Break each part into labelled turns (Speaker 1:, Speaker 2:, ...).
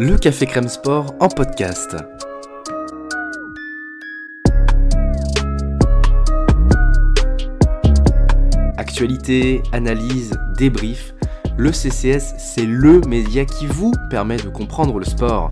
Speaker 1: Le Café Crème Sport en podcast. Actualité, analyse, débrief. Le CCS, c'est le média qui vous permet de comprendre le sport.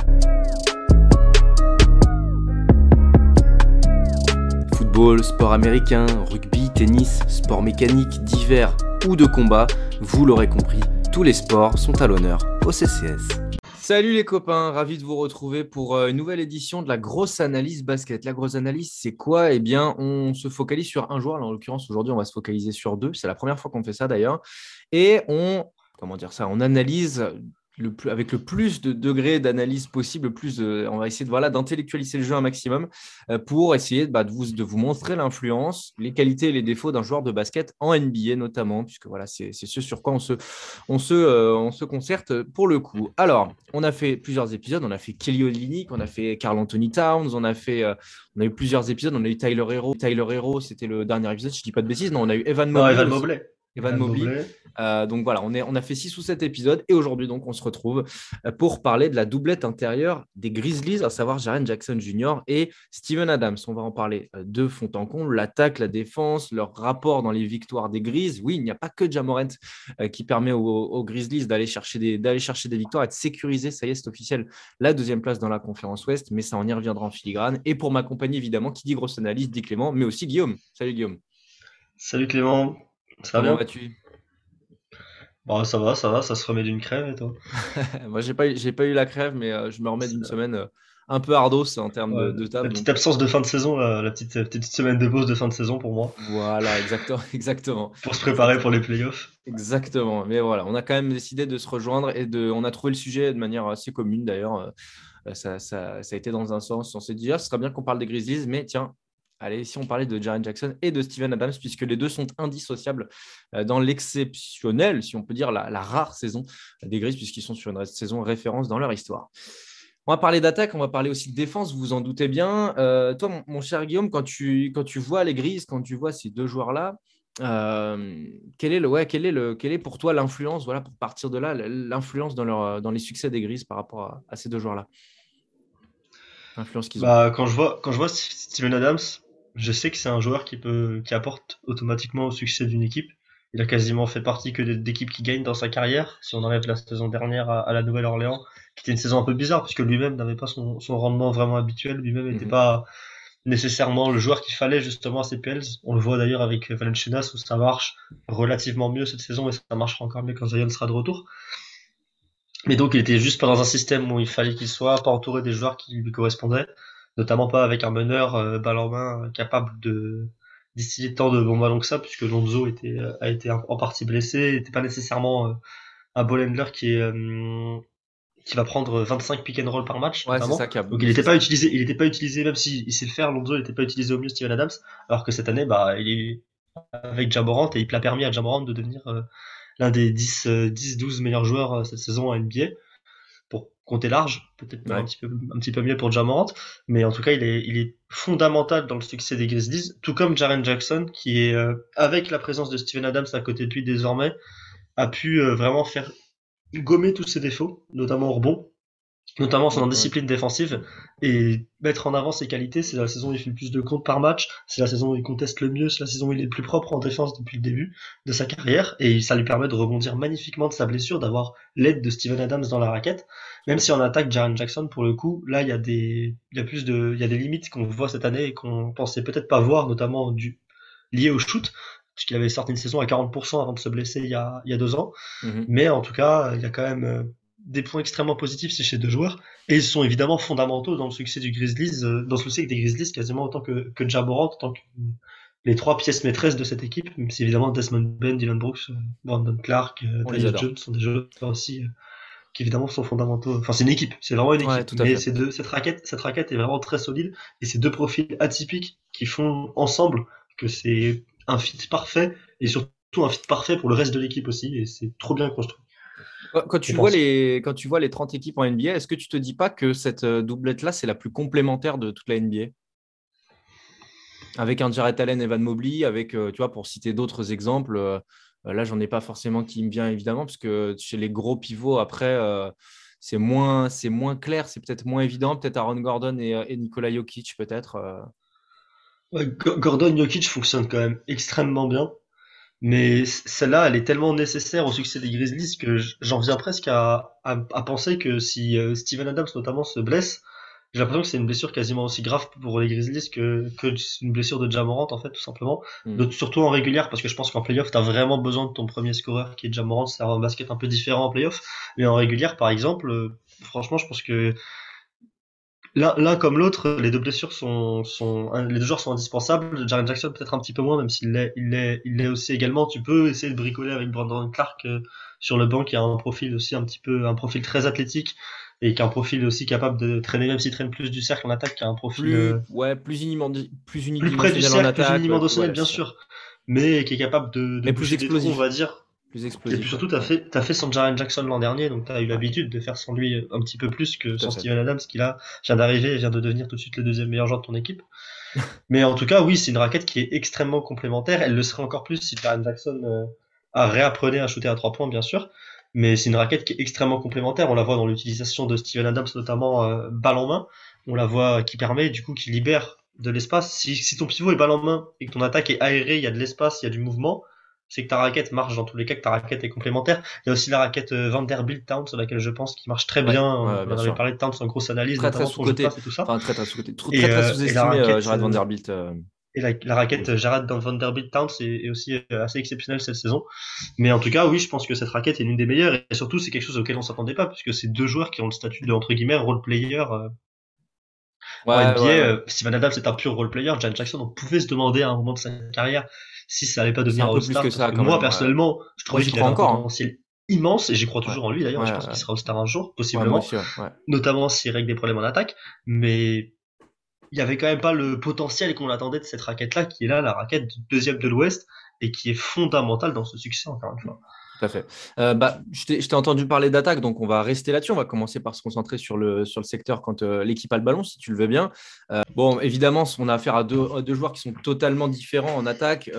Speaker 1: Football, sport américain, rugby, tennis, sport mécanique, divers ou de combat, vous l'aurez compris, tous les sports sont à l'honneur au CCS.
Speaker 2: Salut les copains, ravi de vous retrouver pour euh, une nouvelle édition de la grosse analyse basket. La grosse analyse, c'est quoi? Eh bien, on se focalise sur un joueur. en l'occurrence, aujourd'hui, on va se focaliser sur deux. C'est la première fois qu'on fait ça d'ailleurs. Et on, comment dire ça, on analyse avec le plus de degrés d'analyse possible, plus on va essayer de voilà d'intellectualiser le jeu un maximum euh, pour essayer bah, de, vous, de vous montrer l'influence, les qualités et les défauts d'un joueur de basket en NBA notamment, puisque voilà c'est ce sur quoi on se on se euh, on se concerte pour le coup. Alors on a fait plusieurs épisodes, on a fait Kelly Olynyk, on a fait Carl Anthony Towns, on a fait euh, on a eu plusieurs épisodes, on a eu Tyler Hero, Tyler Hero c'était le dernier épisode, je dis pas de bêtises, non on a eu Evan
Speaker 3: Mobley.
Speaker 2: Evan Mobley. Euh, donc voilà, on, est, on a fait 6 ou 7 épisodes et aujourd'hui, donc, on se retrouve euh, pour parler de la doublette intérieure des Grizzlies, à savoir Jaren Jackson Jr. et Steven Adams. On va en parler euh, de fond en comble, l'attaque, la défense, leur rapport dans les victoires des Grizzlies. Oui, il n'y a pas que Jamorant qui permet aux, Grizzlies d'aller chercher, des, chercher des victoires et de sécuriser, ça y est, c'est officiel, la deuxième place dans la conférence Ouest, mais ça, on y reviendra en filigrane. Et pour m'accompagner, évidemment, qui dit grosse analyse, dit Clément, mais aussi Guillaume. Salut Guillaume.
Speaker 3: Salut Clément.
Speaker 2: Ça va vas-tu?
Speaker 3: Bon, ça va, ça va, ça se remet d'une crève et toi?
Speaker 2: Moi, j'ai pas, eu, pas eu la crève, mais euh, je me remets d'une semaine euh, un peu ardos en termes de, table.
Speaker 3: La petite absence de fin de saison, la, petite, petite, semaine de pause de fin de saison pour moi.
Speaker 2: Voilà, exactement. exactement.
Speaker 3: pour se préparer pour les playoffs.
Speaker 2: Exactement. Mais voilà, on a quand même décidé de se rejoindre et de, on a trouvé le sujet de manière assez commune d'ailleurs. Euh, ça, ça, ça, a été dans un sens, on s'est dit, ah, ce serait bien qu'on parle des Grizzlies, mais tiens, Allez, si on parlait de Jaren Jackson et de Steven Adams, puisque les deux sont indissociables euh, dans l'exceptionnel, si on peut dire, la, rare saison des Grises, puisqu'ils sont sur une saison référence dans leur histoire. On va parler d'attaque, on va parler aussi de défense, vous vous en doutez bien. Euh, toi, mon, cher Guillaume, quand tu, quand tu vois les Grises, quand tu vois ces deux joueurs-là, euh, quel est le, ouais, est le, est pour toi l'influence, voilà, pour partir de là, l'influence dans, dans les succès des Grises par rapport à, ces deux joueurs-là?
Speaker 3: L'influence qu'ils ont. Bah, quand je vois, quand je vois Steven Adams, je sais que c'est un joueur qui peut, qui apporte automatiquement au succès d'une équipe. Il a quasiment fait partie que d'équipes qui gagnent dans sa carrière. Si on enlève la saison dernière à, la Nouvelle-Orléans, qui était une saison un peu bizarre puisque lui-même n'avait pas son, son, rendement vraiment habituel. Lui-même n'était mhm. pas nécessairement le joueur qu'il fallait justement à CPLs. On le voit d'ailleurs avec Valenciunas où ça marche relativement mieux cette saison et ça marchera encore mieux quand Zion sera de retour. Mais donc il était juste pas dans un système où il fallait qu'il soit, pas entouré des joueurs qui lui correspondaient notamment pas avec un meneur euh, balle en main capable de distiller tant de bons ballons que ça, puisque Lonzo était, euh, a été en partie blessé, n'était pas nécessairement euh, un ball handler qui est qui va prendre 25 pick and roll par match.
Speaker 2: Ouais, ça
Speaker 3: Donc il n'était pas utilisé, il n'était pas utilisé même s'il sait le faire. Lonzo n'était pas utilisé au mieux Steven Adams, alors que cette année, bah, il est avec Jamorant et il a permis à Jamorant de devenir l'un des 10, 10, 12 meilleurs joueurs cette saison à NBA compter large, peut-être un, petit peu, un petit peu mieux pour Jamorant, mais en tout cas, il est, il est fondamental dans le succès des Grizzlies, tout comme Jaren Jackson, qui est, euh, avec la présence de Steven Adams à côté de lui désormais, a pu euh, vraiment faire gommer tous ses défauts, notamment au rebond, notamment son indiscipline défensive, et mettre en avant ses qualités. C'est la saison où il fait le plus de comptes par match, c'est la saison où il conteste le mieux, c'est la saison où il est le plus propre en défense depuis le début de sa carrière, et ça lui permet de rebondir magnifiquement de sa blessure, d'avoir l'aide de Steven Adams dans la raquette. Même si on attaque Jaren Jackson, pour le coup, là, il y a des, il y a plus de, il y a des limites qu'on voit cette année et qu'on pensait peut-être pas voir, notamment du, lié au shoot, puisqu'il avait sorti une saison à 40% avant de se blesser il y a, il y a deux ans. Mm-hmm. Mais en tout cas, il y a quand même euh, des points extrêmement positifs chez ces deux joueurs. Et ils sont évidemment fondamentaux dans le succès du Grizzlies, euh, dans le succès des Grizzlies quasiment autant que, que Jaborant, autant que les trois pièces maîtresses de cette équipe, même si évidemment Desmond Ben, Dylan Brooks, euh, Brandon Clark, Daniel Jones sont des joueurs aussi qui évidemment sont fondamentaux. Enfin, c'est une équipe, c'est vraiment une équipe. Mais ces deux, cette raquette, cette raquette est vraiment très solide et ces deux profils atypiques qui font ensemble que c'est un fit parfait et surtout un fit parfait pour le reste de l'équipe aussi et c'est trop bien construit.
Speaker 2: Quand tu, vois les, quand tu vois les 30 équipes en NBA, est-ce que tu te dis pas que cette euh, doublette-là, c'est la plus complémentaire de toute la NBA Avec un Jared Allen, Evan Mobley, avec, euh, tu vois, pour citer d'autres exemples, euh, là, j'en ai pas forcément qui me vient évidemment, parce que chez les gros pivots, après, c'est moins, c'est moins clair, c'est peut-être moins évident. Peut-être Aaron Gordon et, et Nikola Jokic, peut-être.
Speaker 3: Gordon Jokic fonctionne quand même extrêmement bien. Mais celle-là, elle est tellement nécessaire au succès des Grizzlies que j'en viens presque à, à, penser que si euh, Steven Adams notamment se blesse, j'ai l'impression que c'est une blessure quasiment aussi grave pour les Grizzlies que, que une blessure de Jamorant en fait tout simplement. Mm. surtout en régulière parce que je pense qu'en playoff t'as vraiment besoin de ton premier scoreur qui est Jamorant. C'est un basket un peu différent en playoff, mais en régulière par exemple, euh, franchement je pense que L'un comme l'autre, les deux blessures sont, sont, les deux joueurs sont indispensables. Jaren Jackson peut-être un petit peu moins, même s'il l'est, il l'est, il l'est aussi également. Tu peux essayer de bricoler avec Brandon Clark euh, sur le banc, qui a un profil aussi un petit peu, un profil très athlétique et qui a un profil aussi capable de traîner, même s'il traîne plus du cercle en attaque, qui a un profil
Speaker 2: plus, euh, ouais, plus, unidimensionnel plus,
Speaker 3: plus près du cercle, plus unidimensionnel, bien sûr, mais qui est capable de, de
Speaker 2: plus explosif,
Speaker 3: on va dire, et puis surtout, tu as fait, as fait sans Jaren Jackson l'an dernier, donc tu as eu l'habitude de faire sans lui un petit peu plus que sans Steven Adams, qui là vient d'arriver et vient de devenir tout de suite le deuxième meilleur joueur de ton équipe. Mais en tout cas, oui, c'est une raquette qui est extrêmement complémentaire. Elle le serait encore plus si Jaren Jackson euh, a réapprenait à shooter à trois points, bien sûr. Mais c'est une raquette qui est extrêmement complémentaire. On la voit dans l'utilisation de Steven Adams, notamment euh, balle en main. On la voit qui permet, du coup, qui libère de l'espace. Si, si ton pivot est balle en main et que ton attaque est aérée, il y a de l'espace, il y a du mouvement, c'est que ta raquette marche dans tous les cas, que ta raquette est complémentaire. Il y a aussi la raquette euh, Vanderbilt Towns, sur laquelle je pense qui marche très bien. on avait parlé de Towns en grosse analyse,
Speaker 2: très, très sous-côté. Enfin, très, très sous-côté. Très, très, euh, sous-estimé, euh, Jared Vanderbilt.
Speaker 3: Et la, la raquette Jared Vanderbilt Towns est, aussi assez exceptionnelle cette saison. Mais en tout cas, oui, je pense que cette raquette est l'une des meilleures. Et surtout, c'est quelque chose auquel on s'attendait pas, puisque c'est deux joueurs qui ont le statut de, entre guillemets, role player. Ouais, en NBA, ouais, Steven Adams est un pur role player. Jan Jackson, on pouvait se demander à un moment de sa carrière si ça allait pas devenir All-Star. Moi, personnellement, je trouvais qu'il avait un encore, hein. potentiel immense, et j'y crois toujours en lui d'ailleurs, je pense qu'il sera All-Star un jour, possiblement, notamment s'il règle des problèmes en attaque, mais il y avait quand même pas le potentiel qu'on attendait de cette raquette-là, qui est là, la raquette deuxième de l'Ouest, et qui est fondamentale dans ce succès, encore une fois.
Speaker 2: Tout à fait. Euh, bah, je t'ai entendu parler d'attaque, donc on va rester là-dessus. On va commencer par se concentrer sur le, sur le secteur quand euh, l'équipe a le ballon, si tu le veux bien. Euh, bon, évidemment, on a affaire à deux, deux, joueurs qui sont totalement différents en attaque,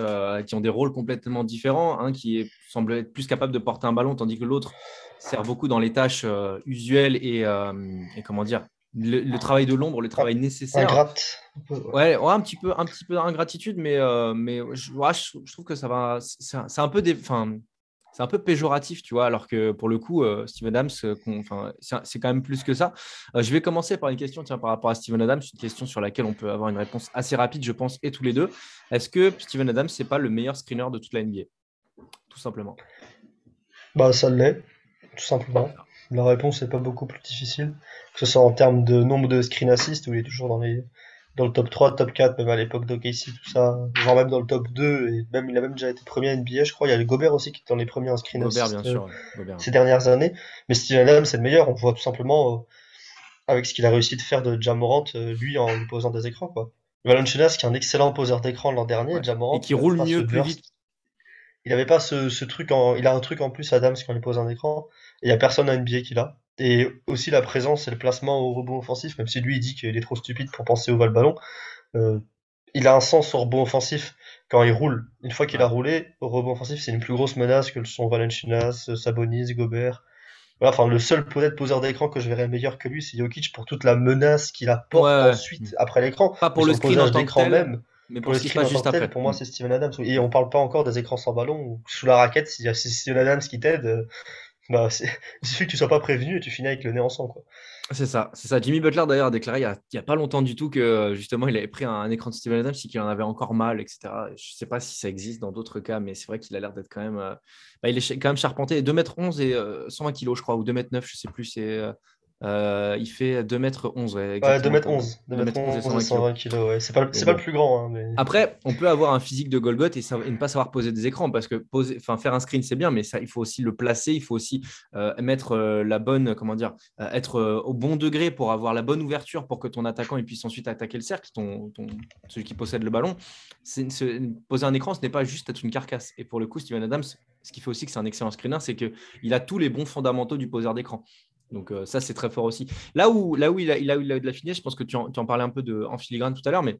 Speaker 2: qui ont des rôles complètement différents. Un qui est, semble être plus capable de porter un ballon, tandis que l'autre sert beaucoup dans les tâches usuelles et, et, comment dire, le, travail de l'ombre, le travail nécessaire.
Speaker 3: Ingrate.
Speaker 2: Ouais, ouais, un petit peu, un petit peu d'ingratitude, mais, mais je, je, trouve que ça va. C'est un peu des. Enfin, c'est un peu péjoratif, tu vois, alors que pour le coup, euh, Steven Adams, euh, c'est quand même plus que ça. Euh, je vais commencer par une question tiens, par rapport à Steven Adams, une question sur laquelle on peut avoir une réponse assez rapide, je pense, et tous les deux. Est-ce que Steven Adams, c'est pas le meilleur screener de toute la NBA Tout simplement.
Speaker 4: Bah, ça l'est, tout simplement. La réponse n'est pas beaucoup plus difficile, que ce soit en termes de nombre de screen assists, où il est toujours dans les dans le top 3, top 4, même à l'époque d'OKC, tout ça, genre même dans le top 2, et même, il a même déjà été premier NBA, je crois. Il y a le Gobert aussi qui est dans les premiers en screen
Speaker 2: Gobert, bien sûr,
Speaker 4: euh, ces dernières années. Mais Steven Adams, c'est le meilleur. On voit tout simplement, euh, avec ce qu'il a réussi de faire de Jamorant, euh, lui, en lui posant des écrans, quoi. Valanciunas, qui est un excellent poseur d'écran l'an dernier, ouais. Jamorant.
Speaker 2: Et qui roule mieux, plus vite.
Speaker 4: Il avait pas ce, ce, truc en, il a un truc en plus, Adams, quand il pose un écran. Et il y a personne à NBA qui l'a. Et aussi la présence et le placement au rebond offensif, même si lui il dit qu'il est trop stupide pour penser au val ballon. Euh, il a un sens au rebond offensif quand il roule. Une fois qu'il a roulé, au rebond offensif, c'est une plus grosse menace que le son Valenciunas, Sabonis, Gobert. Voilà, enfin, le seul peut-être poseur d'écran que je verrais meilleur que lui, c'est Jokic pour toute la menace qu'il apporte ensuite après l'écran.
Speaker 2: Pas pour le screen en d'écran même.
Speaker 4: Mais pour, le screen juste après. pour moi, c'est Steven Adams. Et on parle pas encore des écrans sans ballon sous la raquette, si c'est Steven Adams qui t'aide, bah, il suffit que tu sois pas prévenu et tu finis avec le nez en sang. Quoi.
Speaker 2: C'est ça, c'est ça. Jimmy Butler d'ailleurs a déclaré il n'y a, pas longtemps du tout que justement il avait pris un, écran de Steven Adams et qu'il en avait encore mal, etc. Je ne sais pas si ça existe dans d'autres cas, mais c'est vrai qu'il a l'air d'être quand même. Euh, bah, il est quand même charpenté. 2m11 et 120 euh, kg, je crois, ou 2m9, je sais plus. C'est euh, euh, il fait 2 m 11.
Speaker 4: Ouais, 2 m 11. 2 m 11 et 120 kg. Ouais. C'est pas, pas le plus grand. Hein, mais...
Speaker 2: Après, on peut avoir un physique de Golgoth et, et, ne pas savoir poser des écrans parce que poser, faire un screen, c'est bien, mais ça, il faut aussi le placer. Il faut aussi euh, mettre euh, la bonne, comment dire, être au bon degré pour avoir la bonne ouverture pour que ton attaquant il puisse ensuite attaquer le cercle, ton, ton, celui qui possède le ballon. poser un écran, ce n'est pas juste être une carcasse. Et pour le coup, Steven Adams, ce qui fait aussi que c'est un excellent screener, c'est qu'il a tous les bons fondamentaux du poseur d'écran. Donc euh, ça, c'est très fort aussi. Là où, là où, il, a, il, a, eu de la finesse, je pense que tu en, parlais un peu de, en filigrane tout à l'heure, mais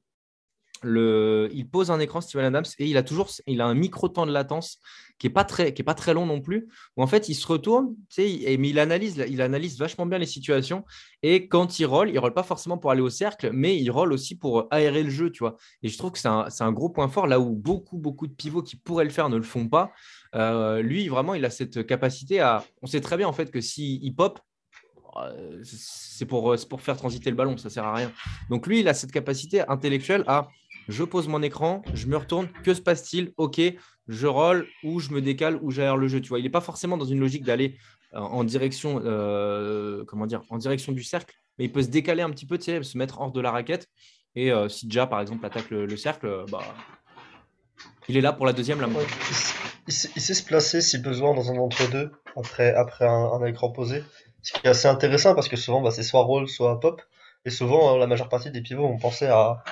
Speaker 2: le, il pose un écran Steven Adams et il a toujours il a un micro temps de latence qui est pas très pas très long non plus où en fait il se retourne tu sais, mais il analyse il analyse vachement bien les situations et quand il roll il roll pas forcément pour aller au cercle mais il roll aussi pour aérer le jeu tu vois et je trouve que c'est un, un, gros point fort là où beaucoup beaucoup de pivots qui pourraient le faire ne le font pas euh, lui vraiment il a cette capacité à on sait très bien en fait que si il pop c'est pour, faire transiter le ballon, ça sert à rien. Donc lui, il a cette capacité intellectuelle à je pose mon écran, je me retourne, que se passe-t-il? Ok, je roll ou je me décale ou j'aère le jeu. Tu vois, il n'est pas forcément dans une logique d'aller euh, en direction, euh, comment dire, en direction du cercle, mais il peut se décaler un petit peu, tu sais, se mettre hors de la raquette. Et si déjà, par exemple, attaque le, cercle, bah, il est là pour la deuxième. Là,
Speaker 3: il, sait, se placer si besoin dans un entre-deux après, après un, écran posé. Ce qui est assez intéressant parce que souvent bah, c'est soit roll, soit pop. Et souvent, la majeure partie des pivots vont penser à,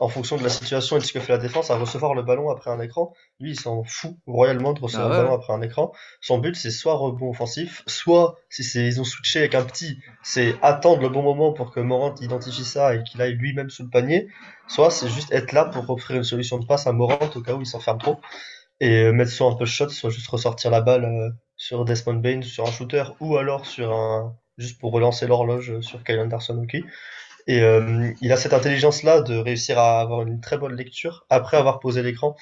Speaker 3: en fonction de la situation et de ce que fait la défense, à recevoir le ballon après un écran. Lui, il s'en fout royalement de recevoir ah le ballon après un écran. Son but, c'est soit rebond offensif, soit, si c'est, ils ont switché avec un petit, c'est attendre le bon moment pour que Morant identifie ça et qu'il aille lui-même sous le panier, soit c'est juste être là pour offrir une solution de passe à Morant au cas où il s'enferme trop et euh, mettre soit un peu shot, soit juste ressortir la balle euh, sur Desmond Bain, sur un shooter, ou alors sur un, juste pour relancer l'horloge sur Kyle Anderson, ok. Et euh, il a cette intelligence-là de réussir à avoir une très bonne lecture après avoir posé l'écran.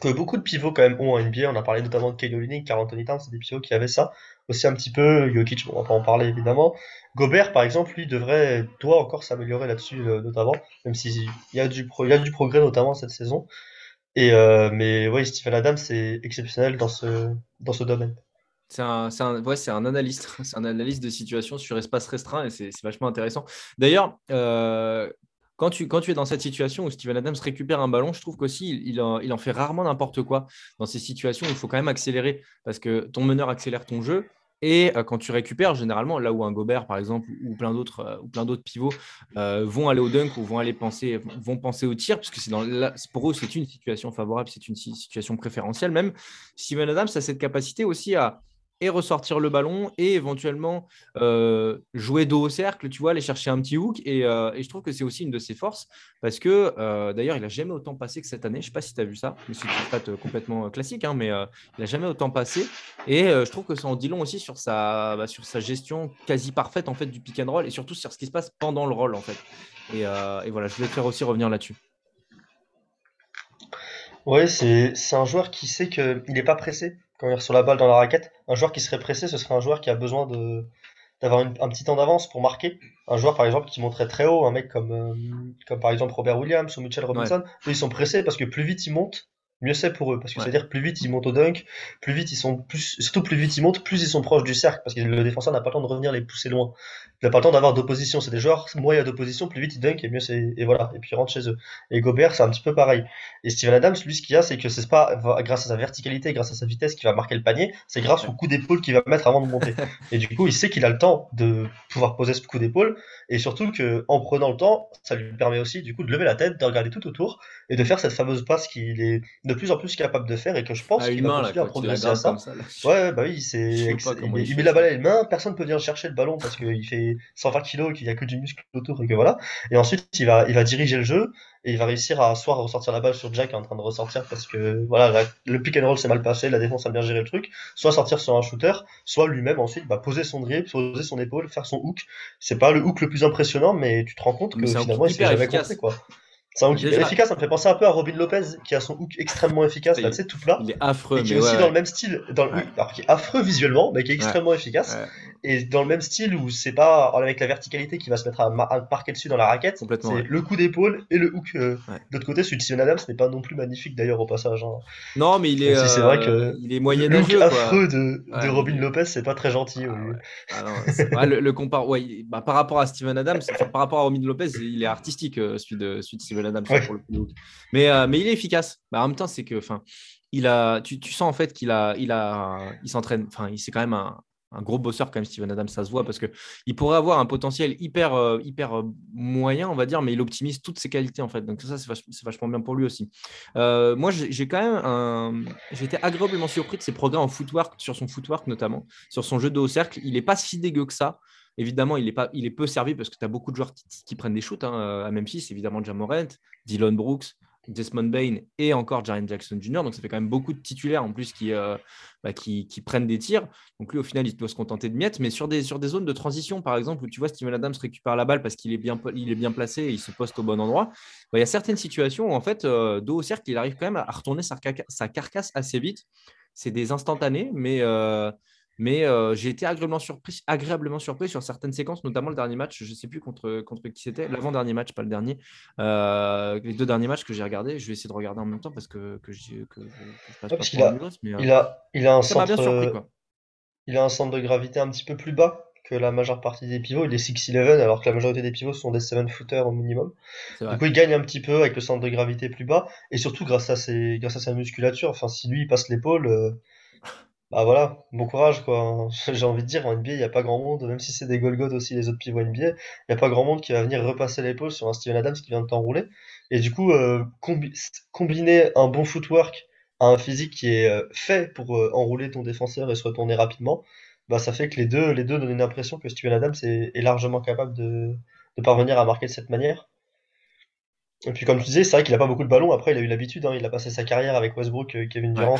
Speaker 3: Que beaucoup de pivots quand même ont en NBA. On a parlé notamment de Kelly Olynyk, Carl Anthony Towns, c'est des pivots qui avaient ça. Aussi un petit peu Jokic, on va pas en parler évidemment. Gobert, par exemple, lui devrait, doit encore s'améliorer là-dessus euh, notamment, même s'il y a du y a du progrès notamment cette saison. Et euh, mais ouais, Stephen Adams c'est exceptionnel dans ce dans ce domaine.
Speaker 2: C'est un, ouais, un, analyste, c'est un analyste de situation sur espace restreint et c'est vachement intéressant. D'ailleurs, euh, quand, tu, quand tu es dans cette situation où Steven Adams récupère un ballon, je trouve qu'aussi il, en, il en fait rarement n'importe quoi. Dans ces situations, il faut quand même accélérer parce que ton meneur accélère ton jeu. Et euh, quand tu récupères, généralement, là où un Gobert, par exemple, ou plein d'autres, euh, pivots vont aller au dunk ou vont aller penser, vont penser au tir, parce que c'est dans pour eux, c'est une situation favorable, c'est une situation préférentielle même. Steven Adams a cette capacité aussi à, et ressortir le ballon et éventuellement euh, jouer dos au cercle, tu vois, aller chercher un petit hook. Et, euh, et je trouve que c'est aussi une de ses forces parce que euh, d'ailleurs, il n'a jamais autant passé que cette année. Je ne sais pas si tu as vu ça, mais c'est une stat complètement classique, hein, mais il n'a jamais autant passé. Et je trouve que ça en dit long aussi sur sa, bah, sur sa gestion quasi parfaite en fait du pick and roll et surtout sur ce qui se passe pendant le roll en fait. Et, et voilà, je voulais te faire aussi revenir là-dessus.
Speaker 3: Oui, c'est un joueur qui sait qu'il n'est pas pressé quand il reçoit la balle dans la raquette. Un joueur qui serait pressé, ce serait un joueur qui a besoin de d'avoir un petit temps d'avance pour marquer. Un joueur par exemple qui monterait très haut, un mec comme, euh, comme par exemple Robert Williams ou Mitchell Robinson, ils sont pressés parce que plus vite ils montent, mieux c'est pour eux. Parce que c'est-à-dire plus vite ils montent au dunk, plus vite ils sont plus, surtout plus vite ils montent, plus ils sont proches du cercle. Parce que le défenseur n'a pas le temps de revenir les pousser loin. Il n'a pas le temps d'avoir d'opposition. C'est des joueurs, moins il y a d'opposition, plus vite ils dunk et mieux c'est, et voilà. Et puis ils rentrent chez eux. Et Gobert, c'est un petit peu pareil. Et Steven Adams, lui, ce qu'il y a, c'est que c'est pas grâce à sa verticalité, grâce à sa vitesse qu'il va marquer le panier, c'est grâce au coup d'épaule qu'il va mettre avant de monter. Et du coup, il sait qu'il a le temps de pouvoir poser ce coup d'épaule. Et surtout que, en prenant le temps, ça lui permet aussi, du coup, de lever la tête, de regarder tout autour et de faire cette fameuse passe qu'il est de plus en plus capable de faire et que je pense qu'il va continuer à progresser à ça. ouais, bah oui, c'est, il, met la balle à une main, personne peut venir chercher le ballon parce qu'il fait 120 kilos et qu'il y a que du muscle autour et que voilà. Et ensuite, il va, il va diriger le jeu et il va réussir à soit ressortir la balle sur Jack qui est en train de ressortir parce que voilà, le pick and roll s'est mal passé, la défense a bien géré le truc, soit sortir sur un shooter, soit lui-même ensuite bah, poser son dribble, poser son épaule, faire son hook. C'est pas le hook le plus impressionnant, mais tu te rends compte que finalement il s'est jamais compté quoi. C'est un hook hyper efficace, ça me fait penser un peu à Robin Lopez qui a son hook extrêmement efficace, là, tu sais, tout plat.
Speaker 2: Il est affreux,
Speaker 3: et qui est aussi dans le même style, dans alors qui est affreux visuellement, mais qui est extrêmement efficace. Et dans le même style où c'est pas avec la verticalité qui va se mettre à, marquer dessus dans la raquette, c'est le coup d'épaule et le hook euh, de l'autre côté. Celui de Steven Adams n'est pas non plus magnifique d'ailleurs au passage. Hein.
Speaker 2: Non, mais il est, vrai que euh, il est moyen Le
Speaker 3: look affreux de, de Robin Lopez, c'est pas très gentil.
Speaker 2: Ah, ah le, ouais, bah, par rapport à Steven Adams, par rapport à Robin Lopez, il est artistique euh, celui de, celui de Steven Adams pour le coup. Mais, mais il est efficace. Bah, en même temps, c'est que, enfin, il a, tu, tu, sens en fait qu'il a, il a, il s'entraîne. Enfin, il c'est quand même un, un gros bosseur quand même, Steven Adams, ça se voit parce qu'il pourrait avoir un potentiel hyper, euh, hyper euh, moyen, on va dire, mais il optimise toutes ses qualités en fait. Donc ça, c'est vachement, bien pour lui aussi. Euh, moi, j'ai quand même été agréablement surpris de ses progrès en footwork, sur son footwork notamment, sur son jeu de haut cercle. Il n'est pas si dégueu que ça. Évidemment, il est, pas, il est peu servi parce que tu as beaucoup de joueurs qui, prennent des shoots hein, à Memphis, évidemment Jamorant, Dylan Brooks, Desmond Bain et encore Jaren Jackson Jr. Donc ça fait quand même beaucoup de titulaires en plus qui, euh, bah, qui, prennent des tirs. Donc lui, au final, il doit se contenter de miettes. Mais sur des, sur des zones de transition, par exemple, où tu vois Steven Adams récupère la balle parce qu'il est bien, il est bien placé et il se poste au bon endroit, bah, il y a certaines situations où en fait, euh, dos au cercle, il arrive quand même à retourner sa, sa carcasse assez vite. C'est des instantanés, mais euh, mais euh, j'ai été agréablement surpris, agréablement surpris sur certaines séquences, notamment le dernier match. Je ne sais plus contre, contre qui c'était, l'avant-dernier match, pas le dernier. Euh, les deux derniers matchs que j'ai regardés, je vais essayer de regarder en même temps parce que, que, je, que,
Speaker 3: passe pas il, a, euh, il, a, il a un centre, Il a un centre de gravité un petit peu plus bas que la majeure partie des pivots. Il est 6'11 alors que la majorité des pivots sont des 7-footers au minimum. Du coup, il gagne un petit peu avec le centre de gravité plus bas et surtout grâce à, ses, grâce à sa musculature. Enfin, si lui il passe l'épaule bah voilà, bon courage quoi. J'ai envie de dire, en NBA, il n'y a pas grand monde, même si c'est des Golgoth aussi, les autres pivots NBA, il n'y a pas grand monde qui va venir repasser l'épaule sur un Steven Adams qui vient de t'enrouler. Et du coup, euh, combiner un bon footwork à un physique qui est euh, fait pour euh, enrouler ton défenseur et se retourner rapidement, bah ça fait que les deux, les deux donnent une impression que Steven Adams est, est largement capable de, de parvenir à marquer de cette manière. Et puis comme tu disais, c'est vrai qu'il n'a pas beaucoup de ballons. Après, il a eu l'habitude. Hein, il a passé sa carrière avec Westbrook, Kevin Durant,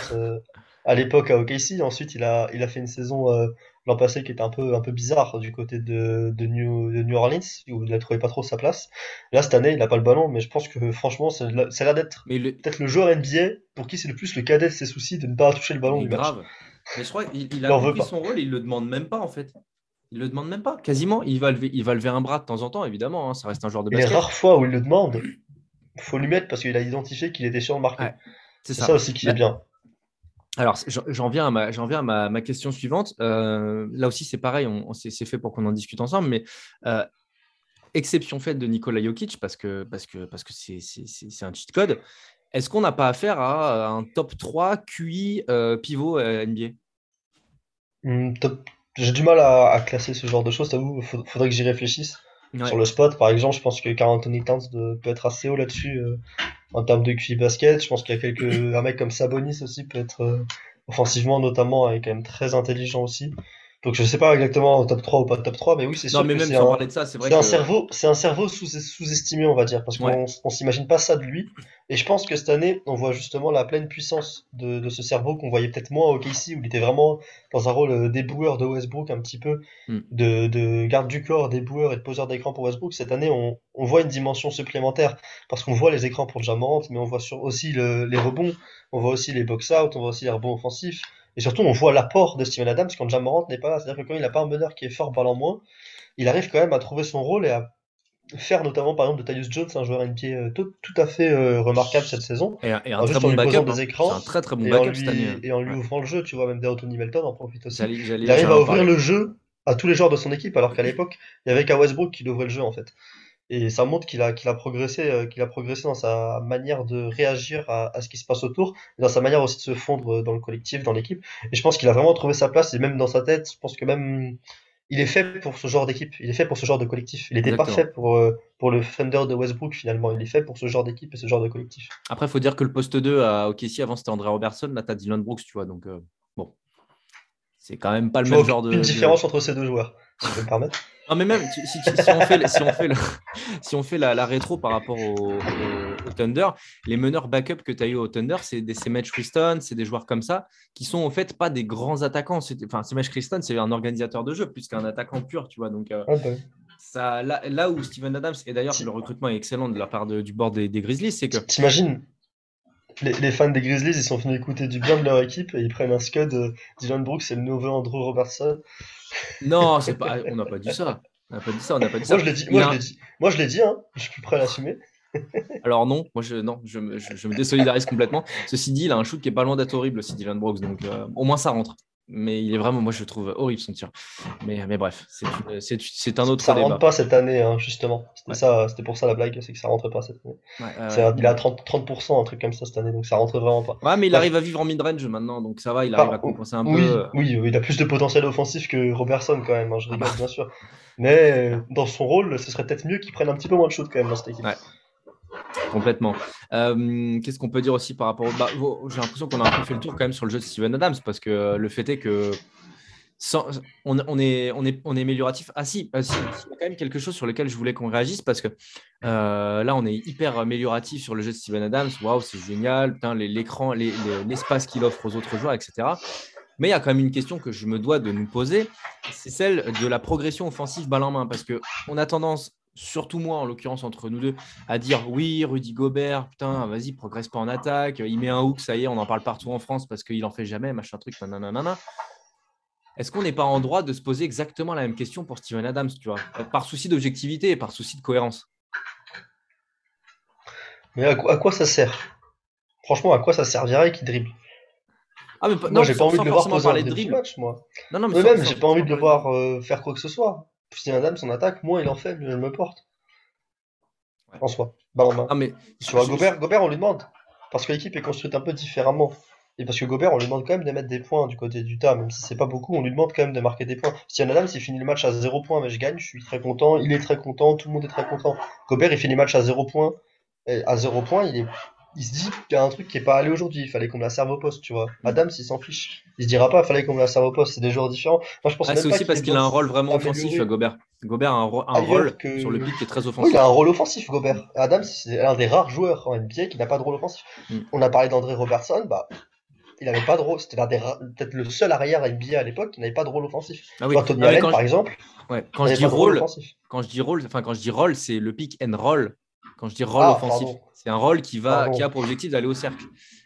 Speaker 3: à l'époque à OKC. Ensuite, il a, il a fait une saison euh, l'an passé qui était un peu, un peu bizarre du côté de, de, New, de New Orleans, où il a trouvé pas trop sa place. Là, cette année, il n'a pas le ballon, mais je pense que franchement, ça, ça a l'air d'être peut-être le joueur NBA pour qui c'est le plus le cadet de ses soucis de ne pas toucher le ballon.
Speaker 2: Mais grave. Mais je crois qu'il a compris son rôle il le demande même pas en fait. Il le demande même pas, quasiment. Il va lever, il va lever un bras de temps en temps, évidemment. Hein, ça reste un joueur de basket.
Speaker 3: Les rares fois où il le demande, faut lui mettre parce qu'il a identifié qu'il était sur le marqué. c'est ça. aussi qui est bien.
Speaker 2: Alors, j'en viens à ma, viens à ma, question suivante. Euh, là aussi, c'est pareil, on, c'est fait pour qu'on en discute ensemble, mais euh, exception faite de Nikola Jokic, parce que parce que parce que c'est un cheat code. Est-ce qu'on n'a pas affaire à un top 3 QI euh, pivot NBA
Speaker 3: hmm, J'ai du mal à, classer ce genre de choses, il faudrait que j'y réfléchisse. Sur le spot, par exemple, je pense que Carl Anthony Towns peut être assez haut là-dessus euh, en termes de QI basket. Je pense qu'il y a quelques un mec comme Sabonis aussi peut être euh, offensivement notamment est quand même très intelligent aussi. Donc je sais pas exactement top 3 ou pas top 3, mais oui, c'est sûr. Non, mais même sans parler de ça, c'est vrai. C'est un cerveau, c'est un cerveau sous-estimé, on va dire, parce qu'on on, s'imagine pas ça de lui. Et je pense que cette année, on voit justement la pleine puissance de, de ce cerveau qu'on voyait peut-être moins au KC, où il était vraiment dans un rôle euh, déboueur de Westbrook, un petit peu, hmm. de, de, garde du corps, déboueur et de poseur d'écran pour Westbrook. Cette année, on, on voit une dimension supplémentaire, parce qu'on voit les écrans pour Jamorant, mais on voit sur aussi le, les rebonds, on voit aussi les box-out, on voit aussi les rebonds offensifs. Et surtout, on voit l'apport de Steven Adams quand Jamorant n'est pas là. C'est-à-dire que quand il n'a pas un meneur qui est fort en moins, il arrive quand même à trouver son rôle et à faire notamment par exemple de Tyus Jones un joueur NBA euh, tout, tout, à fait euh, remarquable cette saison.
Speaker 2: Et, un très bon backup. Des hein. écrans, un très très bon backup cette année. Hein.
Speaker 3: Et en lui ouvrant le jeu, tu vois, même Tony Melton en profite aussi. il arrive à ouvrir le jeu à tous les joueurs de son équipe, alors qu'à l'époque, il y avait qu'à Westbrook qui ouvrait le jeu en fait. Et ça montre qu'il a, qu'il a, progressé, euh, qu'il a progressé dans sa manière de réagir à, à, ce qui se passe autour, et dans sa manière aussi de se fondre dans le collectif, dans l'équipe. Et je pense qu'il a vraiment trouvé sa place, et même dans sa tête, je pense que même il est fait pour ce genre d'équipe, il est fait pour ce genre de collectif. Il n'était pas fait pour, euh, pour le Thunder de Westbrook finalement, il est fait pour ce genre d'équipe et ce genre de collectif.
Speaker 2: Après, il faut dire que le poste 2 à OKC, avant c'était André Robertson, là t'as Dylan Brooks, tu vois, donc euh, bon. C'est quand même pas le même genre de.
Speaker 3: Une différence entre ces deux joueurs, si je peux me permettre.
Speaker 2: Non, mais même si, on fait, si on fait, si on fait la, rétro par rapport au, Thunder, les meneurs backup que tu as eu au Thunder, c'est des Match Christon, c'est des joueurs comme ça, qui sont en fait pas des grands attaquants. Enfin, Match Christon, c'est un organisateur de jeu plus qu'un attaquant pur, tu vois. Donc, euh, ça, là, où Steven Adams, et d'ailleurs, le recrutement est excellent de la part du board des, Grizzlies, c'est que.
Speaker 3: T'imagines les, les, fans des Grizzlies, ils sont venus écouter du bien de leur équipe et ils prennent un scud. de Dylan Brooks c'est le nouveau Andrew Robertson.
Speaker 2: Non, c'est pas, on n'a pas dit ça. On n'a pas dit ça, on n'a pas dit
Speaker 3: ça. Moi, je l'ai dit, moi, je l'ai dit. Moi, je l'ai dit, hein. Je suis prêt à l'assumer.
Speaker 2: Alors non, moi je, non, je, me, je, me désolidarise complètement. Ceci dit, il a un shoot qui est pas loin d'être horrible aussi, Dylan Brooks, donc euh, au moins ça rentre. Mais il est vraiment, moi je le trouve horrible son tir. Mais, mais bref, c'est un autre
Speaker 3: ça débat. Rentre pas cette année, hein, justement. C'était pour ça la blague, c'est que ça rentre pas cette année. il a 30%, 30%, un truc comme ça cette année, donc ça rentre vraiment pas.
Speaker 2: Ouais, mais il arrive à vivre en mid-range maintenant, donc ça va, il arrive à compenser un
Speaker 3: peu. Euh. Oui, il a plus de potentiel offensif que Robertson quand même, hein, je rigole bien sûr. Mais euh, dans son rôle, ce serait peut-être mieux qu'il prenne un petit peu moins de shoot quand même dans cette équipe.
Speaker 2: Complètement. Euh, qu'est-ce qu'on peut dire aussi par rapport au. Bah, j'ai l'impression qu'on a un peu fait le tour quand même sur le jeu de Steven Adams parce que le fait est que on, est, on, est, on est amélioratif. Ah si, euh, il y a quand même quelque chose sur lequel je voulais qu'on réagisse parce que euh, là, on est hyper amélioratif sur le jeu de Steven Adams. Waouh, c'est génial. L'écran, l'espace qu'il offre aux autres joueurs, etc. Mais il y a quand même une question que je me dois de nous poser, c'est celle de la progression offensive balle en main. Parce qu'on a tendance, surtout moi en l'occurrence entre nous deux, à dire oui, Rudy Gobert, putain, vas-y, progresse pas en attaque. Il met un hook, ça y est, on en parle partout en France parce qu'il en fait jamais, machin truc, nanana. Est-ce qu'on n'est pas en droit de se poser exactement la même question pour Steven Adams, tu vois, par souci d'objectivité et par souci de cohérence?
Speaker 3: Mais à quoi, ça sert? Franchement, à quoi ça servirait qu'il dribble? Ah, mais, non, j'ai pas envie de le voir poser un de match, moi. Non, non, mais même, j'ai pas envie de le voir euh, faire quoi que ce soit. Steven Adams, son attaque, moins il en fait, mieux elle me porte. En soi. Bah, en Ah, mais... Sur Gobert, Gobert, on lui demande. Parce que l'équipe est construite un peu différemment. Et parce que Gobert, on lui demande quand même de mettre des points du côté du tas, même si c'est pas beaucoup, on lui demande quand même de marquer des points. Si Adams, il finit le match à 0 points, mais je gagne, je suis très content, il est très content, tout le monde est très content. Gobert, il finit le match à 0 points, et à 0 points, il est il se dit qu'il y a un truc qui est pas allé aujourd'hui, il fallait qu'on me la serve au poste, tu vois. Mm. Adams, il s'en fiche. Il se dira pas, il fallait qu'on me la serve au poste, c'est des joueurs différents.
Speaker 2: Moi, je pense ah, c'est aussi parce qu'il a un rôle vraiment offensif, Gobert. Gobert a un, rôle sur le pic qui est très offensif.
Speaker 3: Oui, il a un rôle offensif, Gobert. Adams, c'est un des rares joueurs en NBA qui n'a pas de rôle offensif. Mm. On a parlé d'André Robertson, bah, il n'avait pas de rôle. C'était peut-être le seul arrière NBA à l'époque qui n'avait pas de rôle offensif. Ah oui. Tony Allen, par exemple.
Speaker 2: Quand je dis rôle, quand je dis rôle, enfin quand je dis rôle, c'est le pick and roll. Quand je dis rôle ah, offensif, c'est un rôle qui va, qui a pour objectif d'aller au cercle.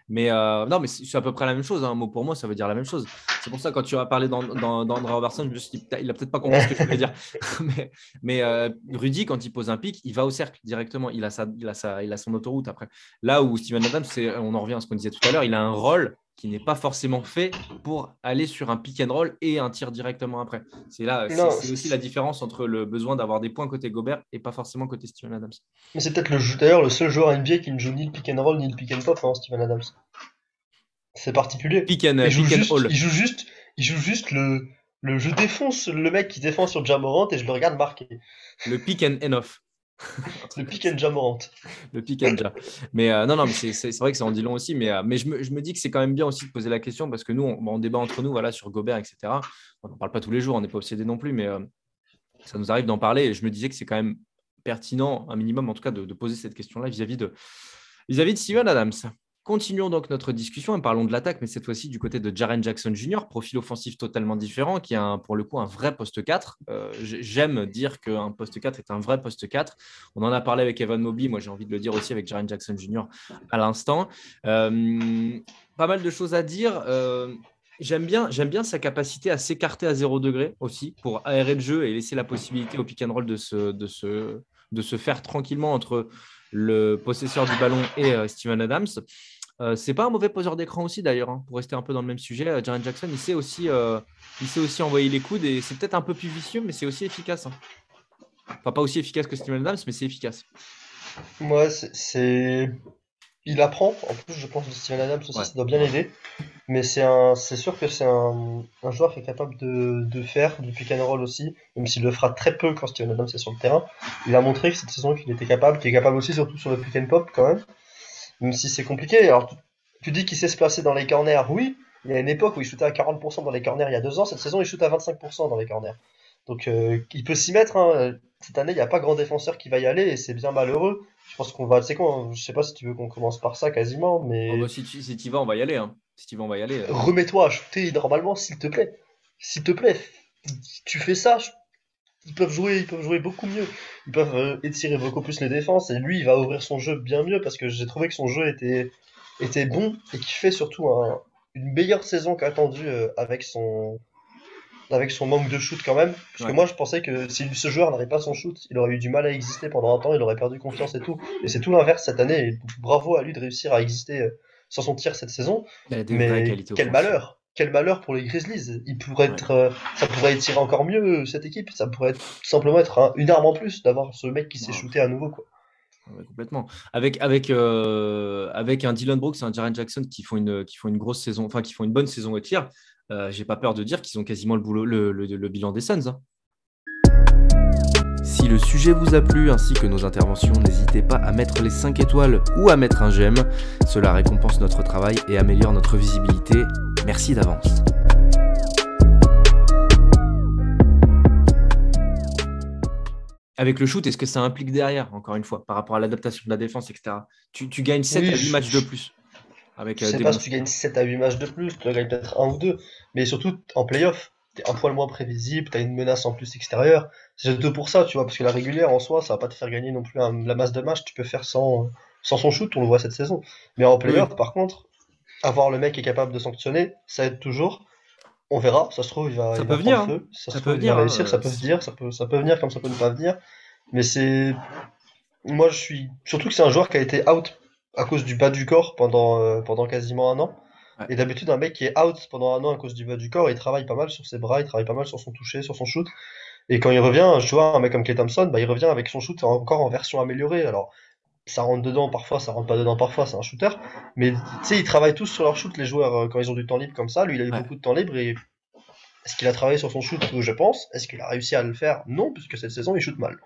Speaker 2: Mais euh, non, mais c'est à peu près la même chose. Un hein. mot pour moi, ça veut dire la même chose. C'est pour ça quand tu as parlé d'André Robertson, je me suis dit, il a peut-être pas compris ce que je voulais dire. mais, mais euh, Rudy, quand il pose un pic, il va au cercle directement. Il a, sa, il a, sa, il a son autoroute après. Là où Steven Adams, on en revient à ce qu'on disait tout à l'heure, il a un rôle qui n'est pas forcément fait pour aller sur un pick and roll et un tir directement après. C'est là, c'est aussi la différence entre le besoin d'avoir des points côté Gobert et pas forcément côté Steven Adams.
Speaker 3: Mais c'est peut-être le d'ailleurs le seul joueur NBA qui ne joue ni le pick and roll ni le pick and pop, hein, Steven Adams. C'est particulier.
Speaker 2: Pick and, il, joue
Speaker 3: juste, il joue juste, il joue juste le, le je défonce le mec qui défend sur Jamorant et je le regarde marquer.
Speaker 2: Le pick and, and off.
Speaker 3: Le pick and jamorant.
Speaker 2: Le pick and Mais euh, non, non, mais c'est vrai que ça en dit long aussi. Mais, euh, je, me, dis que c'est quand même bien aussi de poser la question parce que nous, on, on débat entre nous voilà, sur Gobert, etc. On n'en parle pas tous les jours, on n'est pas obsédé non plus, mais euh, ça nous arrive d'en parler. Et je me disais que c'est quand même pertinent, un minimum en tout cas, de, poser cette question-là vis-à-vis de, vis -vis de Steven Adams. Continuons donc notre discussion et parlons de l'attaque, mais cette fois-ci du côté de Jaren Jackson Jr., profil offensif totalement différent, qui a pour le coup un vrai poste 4. Euh, j'aime dire qu'un poste 4 est un vrai poste 4. On en a parlé avec Evan Mobley, moi j'ai envie de le dire aussi avec Jaren Jackson Jr. à l'instant. Euh, pas mal de choses à dire. Euh, j'aime bien, bien sa capacité à s'écarter à 0 degré aussi pour aérer le jeu et laisser la possibilité au pick and roll de de se faire tranquillement entre le possesseur du ballon et Steven Adams. Euh, c'est pas un mauvais poseur d'écran aussi d'ailleurs, hein, pour rester un peu dans le même sujet. Euh, Jaren Jackson, il sait aussi, euh, il sait aussi envoyer les coudes et c'est peut-être un peu plus vicieux, mais c'est aussi efficace. Hein. Enfin, pas aussi efficace que Steven Adams, mais c'est efficace.
Speaker 3: Ouais, c'est, il apprend. En plus, je pense que Steven Adams aussi, ça doit bien aider. Mais c'est un, c'est sûr que c'est un, un, joueur qui est capable de, de, faire du pick and roll aussi, même s'il le fera très peu quand Steven Adams est sur le terrain. Il a montré que cette saison qu'il était capable, qu'il est capable aussi surtout sur le pick and pop quand même même si c'est compliqué. Alors, tu, dis qu'il sait se placer dans les corners, oui. Il y a une époque où il shootait à 40% dans les corners il y a deux ans. Cette saison, il shoot à 25% dans les corners. Donc, euh, il peut s'y mettre. Hein. Cette année, il n'y a pas grand défenseur qui va y aller et c'est bien malheureux. Je pense qu'on va. C'est quoi Je sais pas si tu veux qu'on commence par ça quasiment, mais.
Speaker 2: Oh, bah, si tu si vas, on va y aller. Hein. Si tu vas, on va y aller. Euh.
Speaker 3: Remets-toi à shooter normalement, s'il te plaît. S'il te plaît, tu fais ça, ils peuvent jouer, ils peuvent jouer beaucoup mieux. Ils peuvent euh, étirer beaucoup plus les défenses et lui, il va ouvrir son jeu bien mieux parce que j'ai trouvé que son jeu était, était bon et qu'il fait surtout une meilleure saison qu'attendu euh, avec son avec son manque de shoot quand même. Parce que moi, je pensais que si ce joueur n'avait pas son shoot, il aurait eu du mal à exister pendant un temps, il aurait perdu confiance et tout. Et c'est tout l'inverse cette année. Et bravo à lui de réussir à exister euh, sans son tir cette saison. Mais quel malheur! Quel malheur pour les Grizzlies. Il pourrait être, euh, ça pourrait étirer encore mieux cette équipe. Ça pourrait simplement être une arme en plus d'avoir ce mec qui s'est shooté à nouveau. Quoi.
Speaker 2: complètement. Avec, avec, euh, avec un Dylan Brooks et un Jaren Jackson qui font une, qui font une grosse saison, enfin qui font une bonne saison au tir, euh, j'ai pas peur de dire qu'ils ont quasiment le, boulot, le, le, bilan des Suns. Hein.
Speaker 1: Si le sujet vous a plu ainsi que nos interventions, n'hésitez pas à mettre les 5 étoiles ou à mettre un j'aime. Cela récompense notre travail et améliore notre visibilité. Merci d'avance.
Speaker 2: Avec le shoot, est-ce que ça implique derrière, encore une fois, par rapport à l'adaptation de la défense, etc. Tu, gagnes 7 à 8 matchs de plus. Avec
Speaker 3: je
Speaker 2: euh,
Speaker 3: sais pas si tu gagnes 7 à 8 matchs de plus, tu gagnes peut-être un ou deux, mais surtout en playoff t'es un poil moins prévisible, t'as une menace en plus extérieure. C'est surtout pour ça, tu vois, parce que la régulière en soi, ça va pas te faire gagner non plus un- la masse de matchs, tu peux faire sans, sans son shoot, on le voit cette saison. Mais en playoff, par contre, avoir le mec qui est capable de sanctionner, ça aide toujours. On verra, ça se trouve, il va,
Speaker 2: Ça
Speaker 3: il
Speaker 2: peut
Speaker 3: va
Speaker 2: venir, hein.
Speaker 3: feu, ça,
Speaker 2: Ça
Speaker 3: se
Speaker 2: peut
Speaker 3: trouve, il
Speaker 2: venir,
Speaker 3: va réussir,
Speaker 2: hein,
Speaker 3: ça peut
Speaker 2: euh,
Speaker 3: venir, ça peut, ça peut venir comme ça peut ne pas venir. Mais c'est. Moi, je suis. Surtout que c'est un joueur qui a été out à cause du bas du corps pendant, euh, pendant quasiment un an.
Speaker 2: Ouais.
Speaker 3: Et d'habitude, un mec qui est out pendant un an à cause du bas du corps, il travaille pas mal sur ses bras, il travaille pas mal sur son toucher, sur son shoot. Et quand il revient, je vois un mec comme Klay Thompson, bah, il revient avec son shoot encore en version améliorée. Alors, ça rentre dedans parfois, ça rentre pas dedans parfois, c'est un shooter. Mais tu sais, ils travaillent tous sur leur shoot, les joueurs, euh, quand ils ont du temps libre comme ça. Lui, il a eu
Speaker 2: Ouais.
Speaker 3: beaucoup de temps libre et est-ce qu'il a travaillé sur son shoot Je pense. Est-ce qu'il a réussi à le faire? Non, puisque cette saison, il shoot mal.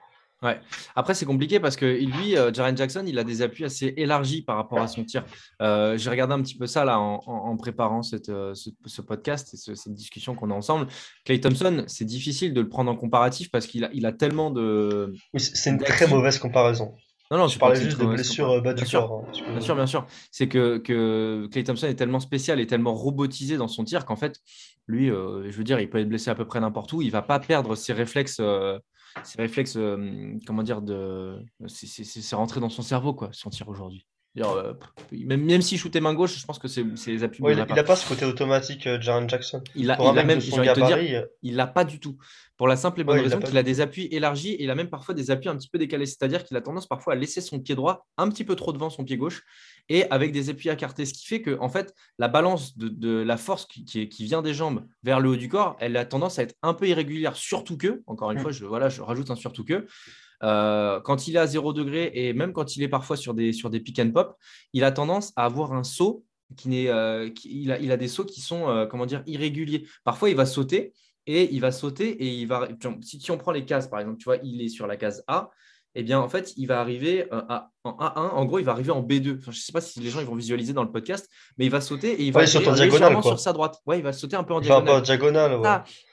Speaker 2: Après, c'est compliqué parce que lui, euh, Jaren Jackson, il a des appuis assez élargis par rapport à son tir. Euh, J'ai regardé un petit peu ça là en, préparant cette, euh, ce, ce podcast et ce- cette discussion qu'on a ensemble. Clay Thompson, c'est difficile de le prendre en comparatif parce qu'il a, il a tellement de.
Speaker 3: Oui, c'est une très mauvaise comparaison.
Speaker 2: Non, non,
Speaker 3: Je parlais juste de blessures euh, bas du
Speaker 2: Bien sûr.
Speaker 3: corps. hein,
Speaker 2: Bien sûr, bien sûr. C'est que, que Clay Thompson est tellement spécial et tellement robotisé dans son tir qu'en fait, lui, euh, je veux dire, il peut être blessé à peu près n'importe où. Il va pas perdre ses réflexes, euh, ses réflexes, euh, comment dire, de, c'est- rentré dans son cerveau quoi, son tir aujourd'hui. Euh, Même, même s'il shootait main gauche, je pense que c'est les appuis.
Speaker 3: Ouais, il,
Speaker 2: il
Speaker 3: il
Speaker 2: a
Speaker 3: a pas ce côté automatique, euh, Jaren Jackson.
Speaker 2: il a,
Speaker 3: Pour un
Speaker 2: il a
Speaker 3: mec
Speaker 2: même,
Speaker 3: de
Speaker 2: j'ai
Speaker 3: son
Speaker 2: envie de te dire,
Speaker 3: gabarit, euh,
Speaker 2: il l'a pas du tout. Pour la simple et bonne
Speaker 3: Ouais, l'a
Speaker 2: raison qu'il a des appuis élargis et il a même parfois des appuis un petit peu décalés. C'est-à-dire qu'il a tendance parfois à laisser son pied droit un petit peu trop devant son pied gauche et avec des appuis écartés. Ce qui fait que, en fait, la balance de, de la force qui, qui vient des jambes vers le haut du corps, elle a tendance à être un peu irrégulière. Surtout que, encore une
Speaker 3: Mm.
Speaker 2: fois, je, voilà, je rajoute un surtout que. Euh, quand il est à 0 degré et même quand il est parfois sur des, sur des pick and pop, il a tendance à avoir un saut qui n'est, euh, il, a, des sauts qui sont euh, comment dire irréguliers. Parfois, il va sauter et il va sauter et il va. Si, si on prend les cases, par exemple, tu vois, il est sur la case A. Eh bien, en fait, il va arriver euh, à- en A1. En gros, il va arriver en B2. Enfin, je ne sais pas si les gens ils vont visualiser dans le podcast, mais il va sauter et il va
Speaker 3: Ouais, il saute
Speaker 2: atterrir
Speaker 3: en diagonale,
Speaker 2: légèrement sur sa droite. Ouais, il va sauter un peu en diagonale.
Speaker 3: ouais.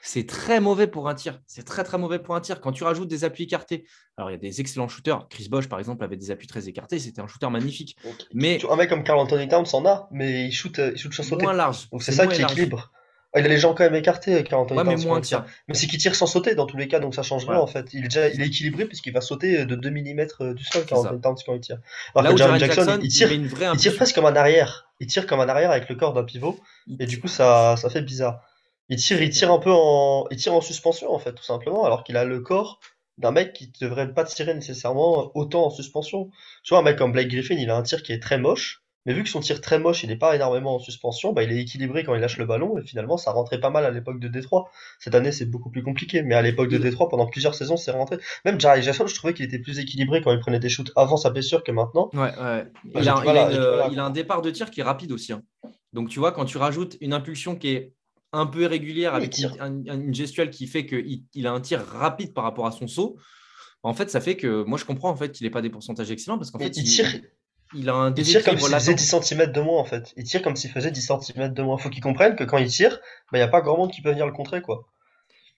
Speaker 2: C'est très mauvais pour un tir. C'est très, très mauvais pour un tir. Quand tu rajoutes des appuis écartés, alors il y a des excellents shooters. Chris Bosch, par exemple, avait des appuis très écartés. C'était un shooter magnifique. Mais
Speaker 3: un mec comme Carl Anthony Towns en a, mais il shoot, euh, il shoot sans sauter.
Speaker 2: moins large.
Speaker 3: Donc c'est ça qui
Speaker 2: élargi.
Speaker 3: équilibre. Ah, il a les jambes quand même écartées, Carl Anthony
Speaker 2: Ouais, mais moins que ça.
Speaker 3: Mais c'est qu'il tire sans sauter dans tous les cas, donc ça change rien
Speaker 2: Voilà.
Speaker 3: en fait. Il est déjà il est équilibré puisqu'il va sauter de 2 mm du sol, Carl
Speaker 2: ça.
Speaker 3: Anthony Towns, quand il tire. Alors
Speaker 2: Là
Speaker 3: que
Speaker 2: où
Speaker 3: Jackson,
Speaker 2: Jackson,
Speaker 3: il tire,
Speaker 2: met une vraie
Speaker 3: il tire presque comme un arrière. Il tire comme un arrière avec le corps d'un pivot, et du coup ça, ça fait bizarre. Il tire, il tire un peu en, il tire en suspension en fait, tout simplement, alors qu'il a le corps d'un mec qui devrait pas tirer nécessairement autant en suspension. Tu vois, un mec comme Blake Griffin, il a un tir qui est très moche, mais vu que son tir très moche, il n'est pas énormément en suspension, bah, il est équilibré quand il lâche le ballon, et finalement, ça rentrait pas mal à l'époque de Détroit. Cette année, c'est beaucoup plus compliqué, mais à l'époque de Détroit, pendant plusieurs saisons, c'est rentré. Même Jarry Jackson, je trouvais qu'il était plus équilibré quand il prenait des shoots avant sa blessure que maintenant.
Speaker 2: Ouais, ouais. Il, a, il une- il un départ de tir qui est rapide aussi. hein. Donc, tu vois, quand tu rajoutes une impulsion qui est un peu irrégulière avec une, un- une gestuelle qui fait qu'il il a un tir rapide par rapport à son saut, en fait, ça fait que moi, je comprends en fait qu'il n'ait pas des pourcentages excellents parce qu'en fait,
Speaker 3: il tire,
Speaker 2: il a un
Speaker 3: il tire comme s'il faisait
Speaker 2: latent.
Speaker 3: 10 cm de moins, en fait. Il tire comme s'il faisait 10 cm de moins. Faut qu'il comprenne que quand il tire, bah, il n'y a pas grand monde qui peut venir le contrer, quoi.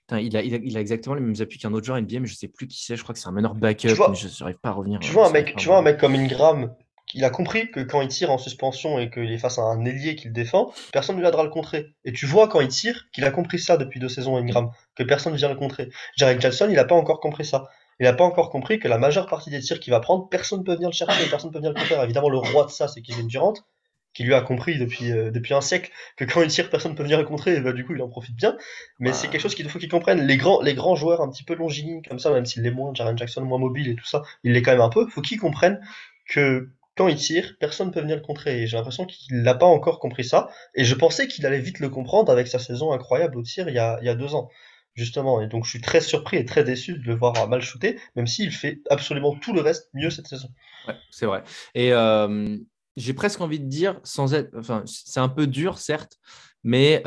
Speaker 2: Putain, il, a, il, a, il a exactement les mêmes appuis qu'un autre joueur NBA, mais je sais plus qui c'est. Je crois que c'est un meneur backup,
Speaker 3: Tu vois-
Speaker 2: mais je n'arrive pas à revenir.
Speaker 3: Tu vois un
Speaker 2: ça
Speaker 3: mec, tu vois un mec comme Ingram, il a compris que quand il tire en suspension et qu'il est face à un ailier qui le défend, personne ne viendra le contrer. Et tu vois quand il tire qu'il a compris ça depuis deux saisons Ingram, que personne ne vient le contrer. Jarek Jackson, il a pas encore compris ça. Il a pas encore compris que la majeure partie des tirs qu'il va prendre, personne ne peut venir le chercher, personne ne peut venir le contrer. Évidemment, le roi de ça, c'est Kevin Durant, qui lui a compris depuis, euh, depuis un siècle que quand il tire, personne ne peut venir le contrer, et bah, du coup, il en profite bien. Mais
Speaker 2: Ouais.
Speaker 3: c'est quelque chose qu'il faut qu'il comprenne. Les grands, les grands joueurs un petit peu longilignes comme ça, même s'il l'est moins, Jaren Jackson moins mobile et tout ça, il l'est quand même un peu, faut qu'ils comprennent que quand il tire, personne ne peut venir le contrer. Et j'ai l'impression qu'il n'a pas encore compris ça. Et je pensais qu'il allait vite le comprendre avec sa saison incroyable au tir il y a, il y a deux ans. Justement. Et donc je suis très surpris et très déçu de le voir mal shooter, même s'il fait absolument tout le reste mieux cette saison.
Speaker 2: Ouais, c'est vrai. Et euh, j'ai presque envie de dire, sans être. Enfin, c'est un peu dur, certes, mais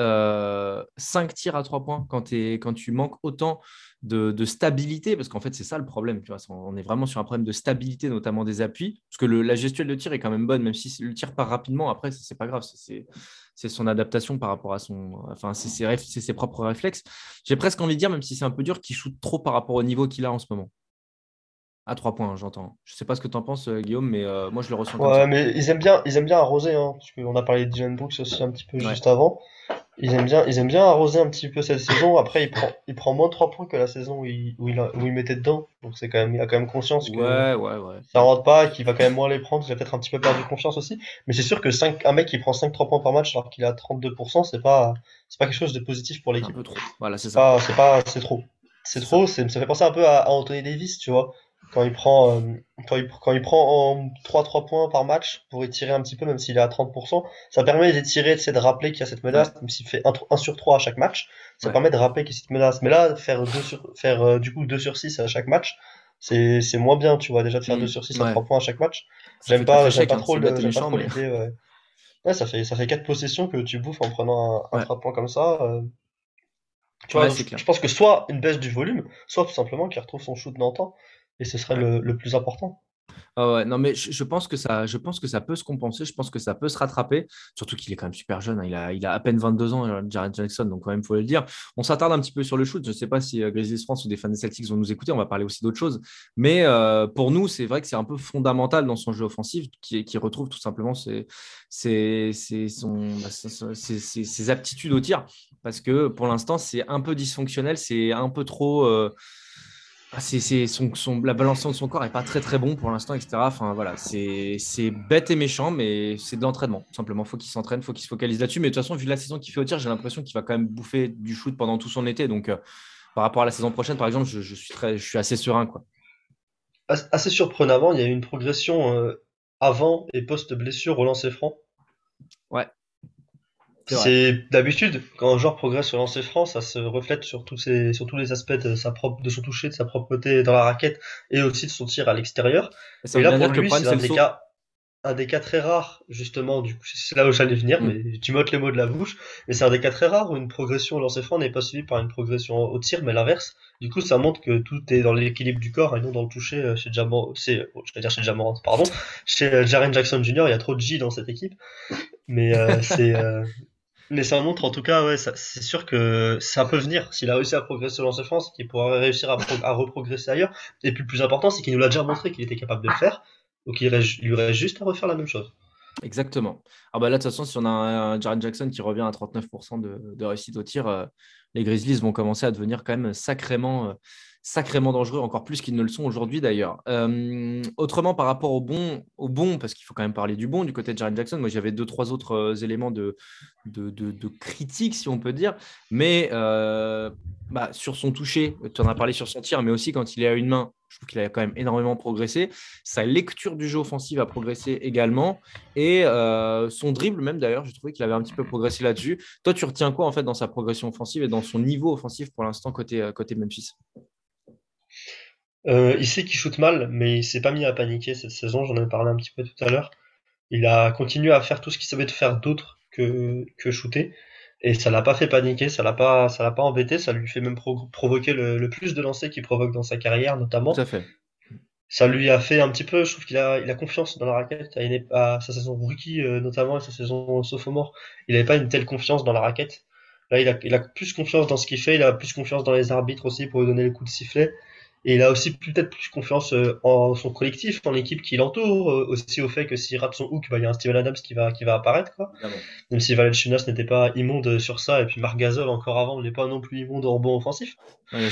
Speaker 2: 5 tirs à 3 points quand, tu manques autant de, stabilité, parce qu'en fait, c'est ça le problème. Tu vois, on est vraiment sur un problème de stabilité, notamment des appuis, parce que la gestuelle de tir est quand même bonne, même si le tir part rapidement. Après, c'est pas grave. c'est- son adaptation par rapport à son. C'est ses, ses propres réflexes. J'ai presque envie de dire, même si c'est un peu dur, qu'il shoot trop par rapport au niveau qu'il a en ce moment. À 3 points, j'entends. Je sais pas ce que tu en penses, euh, Guillaume, mais euh, moi je le ressens comme
Speaker 3: Ouais,
Speaker 2: ça.
Speaker 3: mais ils aiment bien, ils aiment bien arroser, hein, parce qu'on a parlé de Dylan Brooks aussi un petit peu
Speaker 2: Ouais.
Speaker 3: juste avant. Ils aiment bien, ils aiment bien arroser un petit peu cette saison. Après, il prend, il prend moins de 3 points que la saison où il, où il, a- où il mettait dedans. Donc c'est quand même, il a quand même conscience que
Speaker 2: Ouais, ouais, ouais.
Speaker 3: ça rentre pas, et qu'il va quand même moins les prendre. Il a peut-être un petit peu perdu confiance aussi. Mais c'est sûr que 5, un mec qui prend 5 3 points par match alors qu'il a 32%, c'est pas, c'est pas quelque chose de positif pour
Speaker 2: C'est un
Speaker 3: l'équipe.
Speaker 2: peu trop. Voilà, c'est
Speaker 3: C'est
Speaker 2: ça.
Speaker 3: pas, c'est pas, c'est trop. C'est
Speaker 2: C'est
Speaker 3: trop, c'est- ça fait penser un peu à, à Anthony Davis, tu vois. Quand il prend, euh, quand il, quand il prend en 3-3 points par match pour étirer un petit peu, même s'il est à 30%, ça permet d'étirer, de rappeler qu'il y a cette menace, même s'il fait 1, sur 3 à chaque match, ça
Speaker 2: Ouais.
Speaker 3: permet de rappeler qu'il y a cette menace. Mais là, faire 2 sur, faire, euh, du coup 2 sur 6 à chaque match, c'est, moins bien, tu vois, déjà de faire
Speaker 2: Mm,
Speaker 3: 2 sur 6 à
Speaker 2: ouais.
Speaker 3: 3 points à chaque match. J'aime pas, pas
Speaker 2: hein,
Speaker 3: trop trop
Speaker 2: mais-
Speaker 3: l'idée, ouais. Ouais, ça fait, ça fait 4 possessions que tu bouffes en prenant un, un
Speaker 2: Ouais.
Speaker 3: 3 points comme ça. euh. Tu vois,
Speaker 2: clair.
Speaker 3: je pense que soit une baisse du volume, soit tout simplement qu'il retrouve son shoot d'antan. Et ce serait le, plus important.
Speaker 2: Ah ouais, non, mais je, pense que ça, je pense que ça peut se compenser. Je pense que ça peut se rattraper. Surtout qu'il est quand même super jeune. hein. Il a, il a à peine 22 ans, euh, Jared Jackson. Donc, quand même, il faut le dire. On s'attarde un petit peu sur le shoot. Je ne sais pas si euh, Grizzlies France ou des fans des Celtics vont nous écouter. On va parler aussi d'autres choses. Mais euh, pour nous, c'est vrai que c'est un peu fondamental dans son jeu offensif qui, retrouve tout simplement bah, ses- aptitudes au tir. Parce que pour l'instant, c'est un peu dysfonctionnel. C'est un peu trop. euh, c'est, c'est son, son- la balance de son corps est pas très très bon pour l'instant, etc. Enfin voilà, c'est, c'est bête et méchant, mais c'est de l'entraînement. Simplement, faut qu'il s'entraîne, faut qu'il se focalise là-dessus. Mais de toute façon, vu la saison qu'il fait au tir, j'ai l'impression qu'il va quand même bouffer du shoot pendant tout son été. Donc, euh, par rapport à la saison prochaine, par exemple, je, je suis très, je suis assez serein, quoi.
Speaker 3: As- Assez surprenamment, il y a eu une progression euh, avant et post-blessure au lancer franc?
Speaker 2: Ouais. C'est
Speaker 3: d'habitude, quand un joueur progresse au lancer franc, ça se reflète sur tous, ses, sur tous les aspects de, sa propre, de son toucher, de sa propreté dans la raquette et aussi de son tir à l'extérieur.
Speaker 2: Et
Speaker 3: là, pour lui, c'est un des cas, un des cas très rares, justement, du coup, c'est là où j'allais venir,
Speaker 2: Mm.
Speaker 3: mais tu m'ôtes les mots de la bouche. Mais c'est un des cas très rares où une progression au lancer franc n'est pas suivie par une progression au tir, mais l'inverse. Du coup, ça montre que tout est dans l'équilibre du corps et non dans le toucher euh, chez Jamorant, c'est, oh, je vais dire chez Jamorant, pardon. Chez euh, Jaren Jackson Jr., il y a trop de J dans cette équipe. Mais, euh, c'est, euh, mais ça montre en tout cas, ouais, c'est sûr que ça peut venir. S'il a réussi à progresser au lancer franc, c'est qu'il pourra réussir à, à reprogresser ailleurs. Et puis le plus important, c'est qu'il nous l'a déjà montré qu'il était capable de le faire. Donc il, reste- il lui reste juste à refaire la même chose.
Speaker 2: Exactement. Ah bah là, de toute façon, si on a un, Jaren Jackson qui revient à 39% de, de réussite au tir, euh, les Grizzlies vont commencer à devenir quand même sacrément, euh, sacrément dangereux, encore plus qu'ils ne le sont aujourd'hui d'ailleurs. Euh, autrement, par rapport au bon, au bon, parce qu'il faut quand même parler du bon du côté de Jaren Jackson, moi j'avais deux, trois autres euh, éléments de, de, de, critique, si on peut dire, mais euh, bah, sur son toucher, tu en as parlé sur son tir, mais aussi quand il est à une main, je trouve qu'il a quand même énormément progressé. Sa lecture du jeu offensif a progressé également. Et son dribble, même d'ailleurs, j'ai trouvé qu'il avait un petit peu progressé là-dessus. Toi, tu retiens quoi en fait dans sa progression offensive et dans son niveau offensif pour l'instant côté, côté Memphis?
Speaker 3: Euh, il sait qu'il shoot mal, mais il s'est pas mis à paniquer cette saison, j'en ai parlé un petit peu tout à l'heure. Il a continué à faire tout ce qu'il savait de faire d'autre que, que shooter. Et ça l'a pas fait paniquer, ça l'a pas, ça l'a pas embêté, ça lui fait même pro- provoquer le, le plus de lancers qu'il provoque dans sa carrière, notamment.
Speaker 2: Tout à fait.
Speaker 3: Ça lui a fait un petit peu, je trouve qu'il a, il a confiance dans la raquette, à, une- à sa saison rookie euh, notamment et sa saison sophomore. Il n'avait pas une telle confiance dans la raquette. Là, il a, il a plus confiance dans ce qu'il fait, il a plus confiance dans les arbitres aussi pour lui donner le coup de sifflet. Et il a aussi peut-être plus confiance euh, en son collectif, en l'équipe qui l'entoure, euh, aussi au fait que s'il rate son hook, bah, il y a un Steven Adams qui va, qui va apparaître. Quoi. Même si Valanciunas n'était pas immonde sur ça, et puis Marc Gasol encore avant n'est pas non plus immonde au rebond offensif.
Speaker 2: Ouais,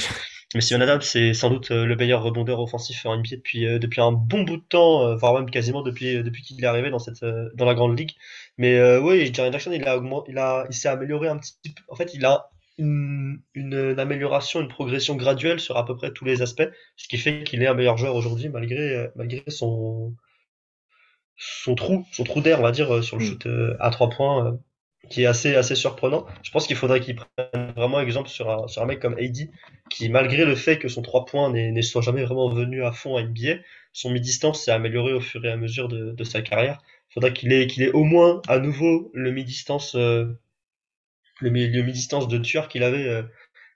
Speaker 3: Mais Steven Adams, c'est sans doute euh, le meilleur rebondeur offensif en NBA depuis, euh, depuis un bon bout de temps, euh, voire même quasiment depuis, depuis qu'il est arrivé dans, cette, euh, dans la grande ligue. Mais oui, Jaren Jackson, il, a il, a, il s'est amélioré un petit peu. En fait, il a une, une, une amélioration, une progression graduelle sur à peu près tous les aspects, ce qui fait qu'il est un meilleur joueur aujourd'hui malgré, euh, malgré son, son trou, son trou d'air, on va dire, euh, sur le
Speaker 2: Mm.
Speaker 3: shoot euh, à trois points, qui est assez, assez surprenant. Je pense qu'il faudrait qu'il prenne vraiment exemple sur un, sur un mec comme AD, qui, malgré le fait que son 3 points ne soit jamais vraiment venu à fond à NBA, son mi-distance s'est amélioré au fur et à mesure de, de sa carrière. Il faudrait qu'il ait, qu'il ait au moins à nouveau le mi-distance, euh, le, le mi-distance de tueur qu'il avait, euh,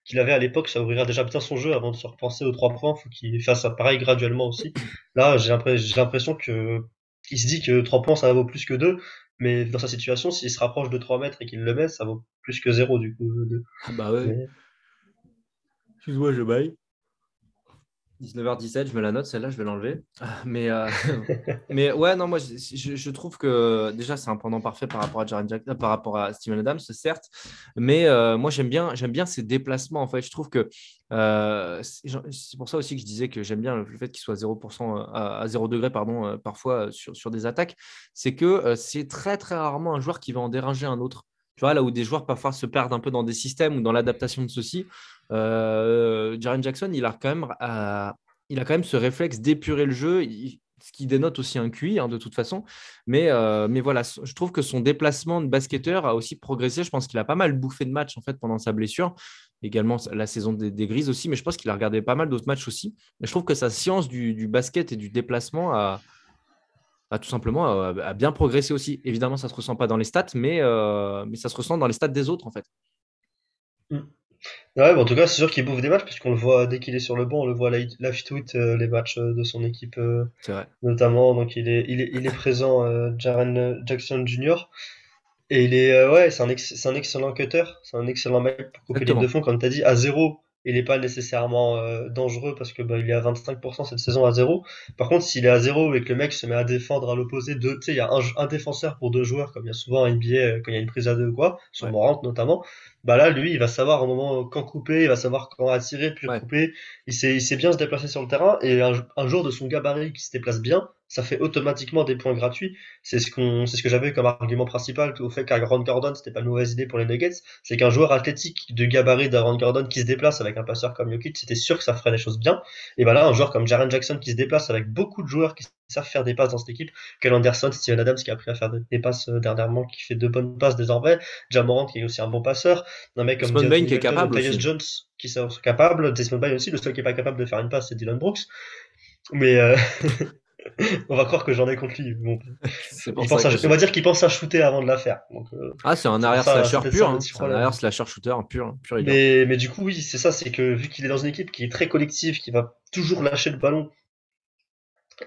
Speaker 3: qu'il avait à l'époque. Ça ouvrira déjà bien son jeu avant de se repenser aux 3 points. Faut qu'il fasse ça pareil graduellement aussi. Là, j'ai l'impression, que, il se dit que 3 points ça vaut plus que 2. Mais dans sa situation, s'il se rapproche de 3 mètres et qu'il le met, ça vaut plus que 0 du coup. de-
Speaker 2: Ah bah ouais.
Speaker 3: Mais-
Speaker 2: Excuse-moi, je baille. 19h17, je me la note, celle-là, je vais l'enlever. Mais, euh, mais ouais, non, moi, je, je, trouve que déjà, c'est un pendant parfait par rapport à Jaren Jackson, par rapport à Steven Adams, certes. Mais euh, moi, j'aime bien, j'aime bien ses déplacements. En fait, je trouve que euh, c'est pour ça aussi que je disais que j'aime bien le fait qu'il soit 0% à, à 0 degré, pardon, parfois sur, sur des attaques. C'est que c'est très, très rarement un joueur qui va en déranger un autre. Tu vois, là où des joueurs parfois se perdent un peu dans des systèmes ou dans l'adaptation de ceux-ci, euh, Jaren Jackson, il a, quand même, euh, il a quand même ce réflexe d'épurer le jeu, ce qui dénote aussi un QI hein, de toute façon. Mais, euh, mais voilà, je trouve que son déplacement de basketteur a aussi progressé. Je pense qu'il a pas mal bouffé de matchs en fait, pendant sa blessure. Également la saison des, Grises aussi, mais je pense qu'il a regardé pas mal d'autres matchs aussi. Mais je trouve que sa science du, basket et du déplacement a, tout simplement a, bien progressé aussi. Évidemment, ça ne se ressent pas dans les stats, mais, mais ça se ressent dans les stats des autres, en fait.
Speaker 3: Mm. Ouais, en tout cas, c'est sûr qu'il bouffe des matchs, puisqu'on le voit dès qu'il est sur le banc, on le voit live tweet euh, les matchs euh, de son équipe, notamment. Donc, il est, il est, il est présent, Jaren Jackson Jr. Et il est, ouais, c'est un, un, excellent cutter, c'est un excellent mec pour couper les de fond, comme tu as dit, à zéro il n'est pas nécessairement euh, dangereux parce que bah, il est à 25% cette saison à zéro. Par contre, s'il est à zéro et que le mec se met à défendre à l'opposé de, tu sais, il y a un, défenseur pour deux joueurs, comme il y a souvent en NBA euh, quand il y a une prise à deux ou quoi, sur Morant notamment, bah là, lui, il va savoir au moment quand couper, il va savoir quand attirer, puis couper. Il sait, il sait bien se déplacer sur le terrain et un, un jour de son gabarit qui se déplace bien, ça fait automatiquement des points gratuits. C'est ce qu'on, c'est ce que j'avais comme argument principal au fait qu'Aaron Gordon, c'était pas une mauvaise idée pour les Nuggets. C'est qu'un joueur athlétique de gabarit d'Aaron Gordon qui se déplace avec un passeur comme Jokic, c'était sûr que ça ferait des choses bien. Et bah là, un joueur comme Jaren Jackson qui se déplace avec beaucoup de joueurs qui savent faire des passes dans cette équipe. Kel Anderson, Steven Adams qui a appris à faire des passes euh, dernièrement, qui fait de bonnes passes désormais. Jamorant qui est aussi un bon passeur. Un mec comme
Speaker 2: Bain qui est capable.
Speaker 3: Jones qui est capable. Desmond Bain aussi. Le seul qui est pas capable de faire une passe, c'est Dylan Brooks. Mais euh... on va croire que j'en ai contre lui. on va dire qu'il pense à shooter avant de la faire.
Speaker 2: Euh, ah, c'est un arrière slasher pur. Hein. un arrière slasher shooter pur. pur
Speaker 3: mais, mais du coup, oui, c'est ça. C'est que vu qu'il est dans une équipe qui est très collective, qui va toujours lâcher le ballon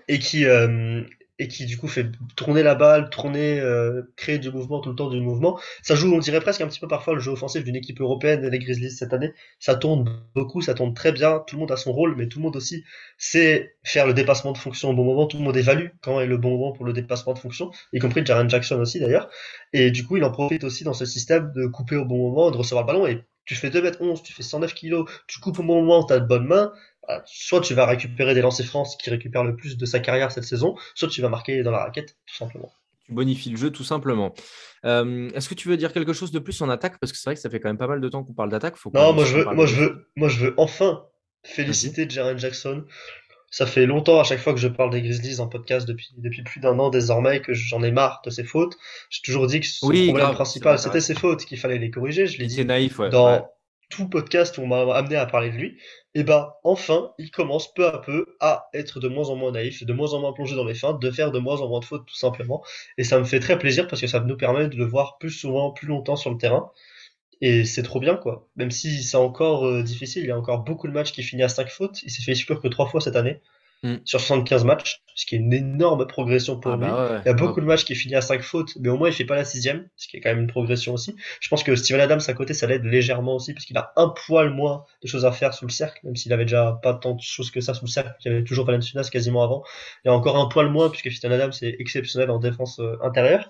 Speaker 3: et qui, euh, et qui du coup fait tourner la balle, tourner, euh, créer du mouvement tout le temps du mouvement. Ça joue, on dirait presque un petit peu parfois le jeu offensif d'une équipe européenne, les Grizzlies cette année. Ça tourne beaucoup, ça tourne très bien. Tout le monde a son rôle, mais tout le monde aussi sait faire le dépassement de fonction au bon moment. Tout le monde évalue quand est le bon moment pour le dépassement de fonction, y compris Jaren Jackson aussi d'ailleurs. Et du coup, il en profite aussi dans ce système de couper au bon moment, de recevoir le ballon. Et tu fais 2 mètres 11, tu fais 109 kg, tu coupes au bon moment, tu as de bonnes mains, soit tu vas récupérer des lancers France qui récupèrent le plus de sa carrière cette saison, soit tu vas marquer dans la raquette, tout simplement.
Speaker 2: Tu bonifies le jeu, tout simplement. Euh, est-ce que tu veux dire quelque chose de plus en attaque? Parce que c'est vrai que ça fait quand même pas mal de temps qu'on parle d'attaque.
Speaker 3: Non, moi je, veux, moi, je veux, moi je veux enfin féliciter Jaren Jackson. Ça fait longtemps à chaque fois que je parle des Grizzlies en podcast depuis, depuis plus d'un an désormais que j'en ai marre de ses fautes. J'ai toujours dit que son problème principal c'était ses fautes, qu'il fallait les corriger. Je l'ai dit
Speaker 2: naïf,
Speaker 3: dans tout podcast où on m'a amené à parler de lui et bah enfin, il commence peu à peu à être de moins en moins naïf, de moins en moins plongé dans les feintes, de faire de moins en moins de fautes tout simplement. Et ça me fait très plaisir parce que ça nous permet de le voir plus souvent, plus longtemps sur le terrain. Et c'est trop bien quoi. Même si c'est encore euh, difficile, il y a encore beaucoup de matchs qui finissent à 5 fautes. Il s'est fait exclure que 3 fois cette année. Mm. sur 75 matchs, ce qui est une énorme progression pour ah lui. Bah il y a beaucoup de matchs qui finissent à 5 fautes, mais au moins il fait pas la sixième, ce qui est quand même une progression aussi. Je pense que Steven Adams à côté, ça l'aide légèrement aussi, parce qu'il a un poil moins de choses à faire sous le cercle, même s'il avait déjà pas tant de choses que ça sous le cercle, qu'il avait toujours Valenciunas quasiment avant. Il y a encore un poil moins, puisque Steven Adams est exceptionnel en défense euh, intérieure.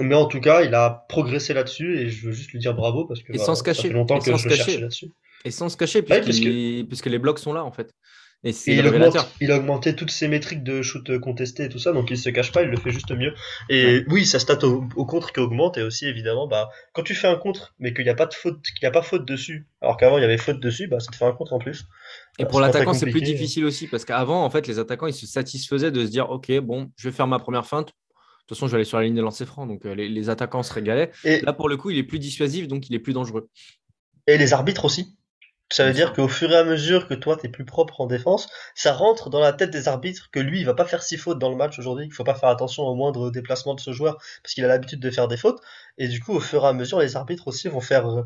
Speaker 3: Mais en tout cas, il a progressé là-dessus et je veux juste lui dire bravo parce que
Speaker 2: et sans se cacher.
Speaker 3: ça fait longtemps que je le cherche là-dessus.
Speaker 2: Et sans se cacher, puisque les blocs sont là en fait.
Speaker 3: Et, il, augmente, il, a augmenté toutes ses métriques de shoot contesté et tout ça, donc il se cache pas, il le fait juste mieux. Et oui, sa stat au, contre qui augmente, et aussi évidemment, bah, quand tu fais un contre, mais qu'il n'y a pas de faute, qu'il n'y a pas faute dessus, alors qu'avant il y avait faute dessus, bah, ça te fait un contre en plus.
Speaker 2: Et pour l'attaquant, c'est plus difficile aussi, parce qu'avant, en fait, les attaquants, ils se satisfaisaient de se dire, ok, bon, je vais faire ma première feinte. De toute façon, je vais aller sur la ligne de lancer franc, donc euh, les, attaquants se régalaient. Et là, pour le coup, il est plus dissuasif, donc il est plus dangereux.
Speaker 3: Et les arbitres aussi. Ça veut dire qu'au fur et à mesure que toi t'es plus propre en défense, ça rentre dans la tête des arbitres que lui il va pas faire six fautes dans le match aujourd'hui, qu'il faut pas faire attention au moindre déplacement de ce joueur parce qu'il a l'habitude de faire des fautes. Et du coup, au fur et à mesure, les arbitres aussi vont faire euh,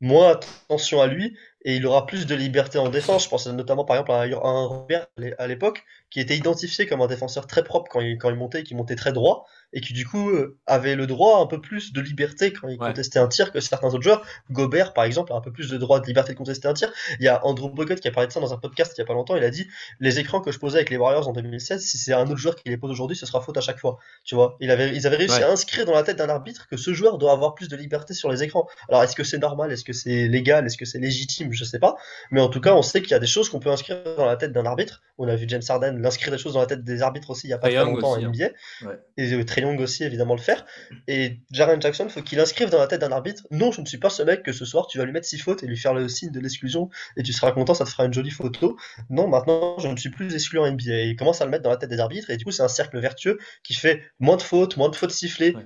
Speaker 3: moins attention à lui et il aura plus de liberté en défense. Je pense notamment par exemple à un Robert à l'époque qui était identifié comme un défenseur très propre quand il, quand il montait, qui montait très droit et qui du coup euh, avait le droit un peu plus de liberté quand il contestait un tir que certains autres joueurs. Gobert par exemple a un peu plus de droit de liberté de contester un tir. Il y a Andrew Bogut qui a parlé de ça dans un podcast il y a pas longtemps. Il a dit les écrans que je posais avec les Warriors en 2016, si c'est un autre joueur qui les pose aujourd'hui, ce sera faute à chaque fois. Tu vois, il avait, ils avaient réussi à inscrire dans la tête d'un arbitre que ce joueur doit avoir plus de liberté sur les écrans. Alors est-ce que c'est normal, est-ce que c'est légal, est-ce que c'est légitime, je sais pas. Mais en tout cas, on sait qu'il y a des choses qu'on peut inscrire dans la tête d'un arbitre. On a vu James Harden l'inscrire des choses dans la tête des arbitres aussi il y a pas très longtemps NBA. Hein. Et euh, Trey Young aussi, évidemment, le faire. Et Jaren Jackson, faut qu'il inscrive dans la tête d'un arbitre Non, je ne suis pas ce mec que ce soir tu vas lui mettre six fautes et lui faire le signe de l'exclusion et tu seras content, ça te fera une jolie photo. Non, maintenant, je ne suis plus exclu en NBA. Et il commence à le mettre dans la tête des arbitres et du coup, c'est un cercle vertueux qui fait moins de fautes, moins de fautes sifflées.